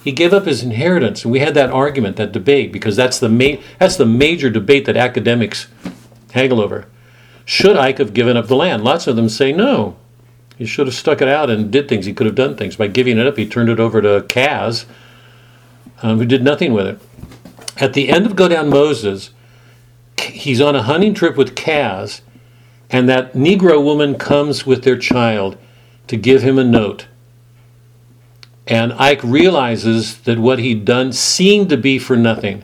Speaker 2: he gave up his inheritance, and we had that argument, that debate, because that's the ma- that's the major debate that academics haggle over. Should Ike have given up the land? Lots of them say no. He should have stuck it out and did things. He could have done things. By giving it up, he turned it over to Cass, um, who did nothing with it. At the end of Go Down Moses, he's on a hunting trip with Cass, and that Negro woman comes with their child to give him a note. And Ike realizes that what he'd done seemed to be for nothing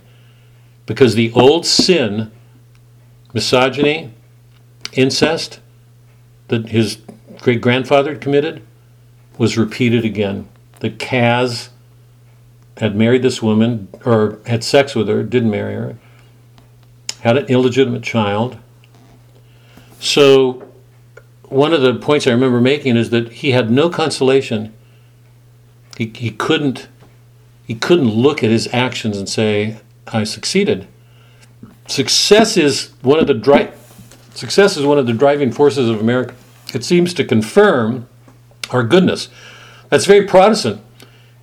Speaker 2: because the old sin, misogyny, incest, that his great grandfather had committed, was repeated again. That Cass had married this woman, or had sex with her, didn't marry her, had an illegitimate child. So, one of the points I remember making is that he had no consolation. He, he couldn't he couldn't look at his actions and say, "I succeeded." Success is one of the dri- success is one of the driving forces of America. It seems to confirm our goodness. That's very Protestant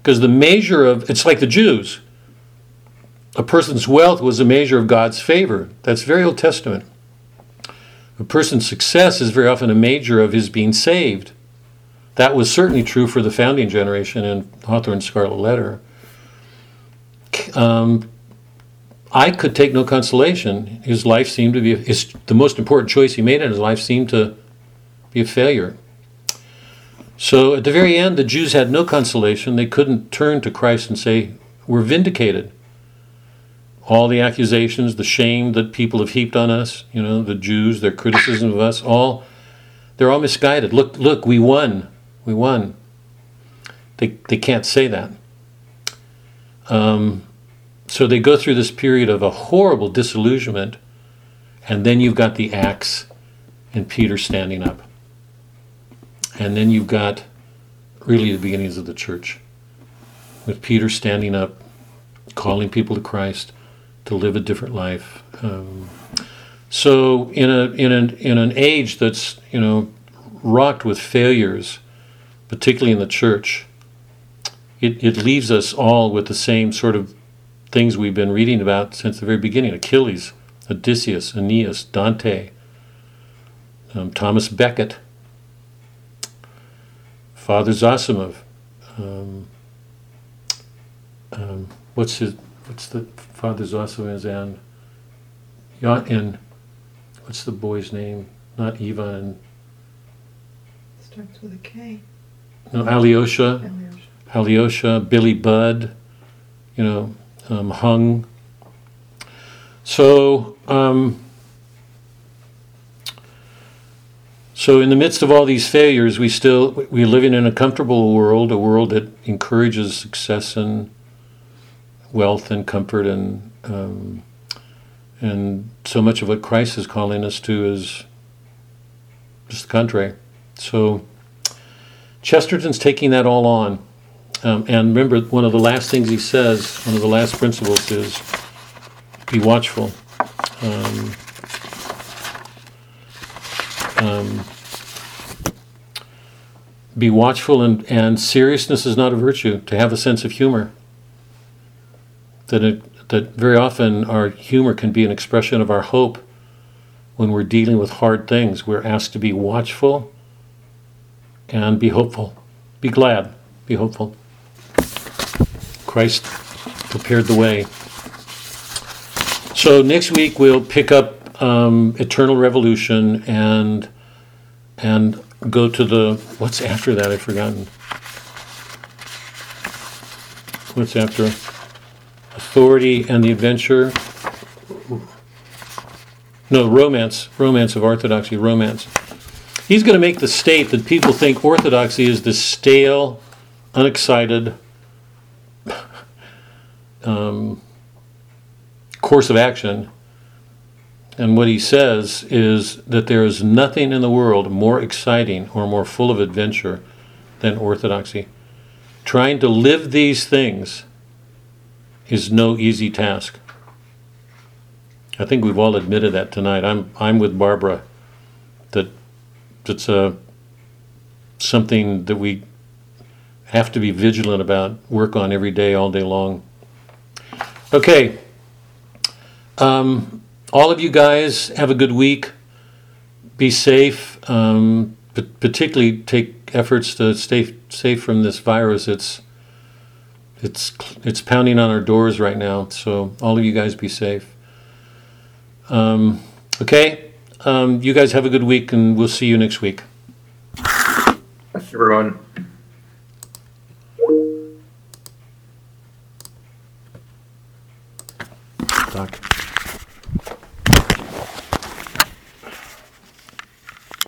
Speaker 2: because the measure of it's like the Jews. A person's wealth was a measure of God's favor. That's very Old Testament. A person's success is very often a measure of his being saved. That was certainly true for the founding generation in Hawthorne's Scarlet Letter. Um, I could take no consolation. His life seemed to be his, the most important choice he made in his life seemed to be a failure. So at the very end, the Jews had no consolation. They couldn't turn to Christ and say, "We're vindicated." All the accusations, the shame that people have heaped on us, you know, the Jews, their criticism of us, all they're all misguided. Look, look, we won. We won. They, they can't say that. Um, so they go through this period of a horrible disillusionment, and then you've got the Acts and Peter standing up. And then you've got really the beginnings of the church, with Peter standing up, calling people to Christ to live a different life. Um, so in a in an in an age that's you know rocked with failures, particularly in the church, it, it leaves us all with the same sort of things we've been reading about since the very beginning Achilles, Odysseus, Aeneas, Dante, um, Thomas Becket, Father Zosimov. Um, um, what's his? What's the Father Zosimov's and? And what's the boy's name? Not Ivan.
Speaker 7: Starts with a K.
Speaker 2: No, Alyosha.
Speaker 7: Alyosha.
Speaker 2: Alyosha, Billy Budd, you know, um, Hung. So, um, so in the midst of all these failures, we still we're living in a comfortable world, a world that encourages success and wealth and comfort and um, and so much of what Christ is calling us to is just the contrary. So Chesterton's taking that all on. Um, and remember, one of the last things he says, one of the last principles is be watchful. Um, um, be watchful and, and seriousness is not a virtue. To have a sense of humor. That it, that very often our humor can be an expression of our hope when we're dealing with hard things. We're asked to be watchful and be hopeful. Be glad. Be hopeful. Christ prepared the way. So next week we'll pick up um, Eternal Revolution and and go to the what's after that? I've forgotten. What's after Authority and the Adventure? No, Romance. Romance of Orthodoxy. Romance. He's going to make the state that people think Orthodoxy is this stale, unexcited um, course of action. And what he says is that there is nothing in the world more exciting or more full of adventure than orthodoxy. Trying to live these things is no easy task. I think we've all admitted that tonight. I'm I'm with Barbara that it's a something that we have to be vigilant about, work on every day, all day long. Okay. Um, all of you guys have a good week. Be safe. Um, p- particularly take efforts to stay safe from this virus. It's it's it's pounding on our doors right now. So all of you guys be safe. Um, okay. Um, you guys have a good week, and we'll see you next week.
Speaker 3: Everyone.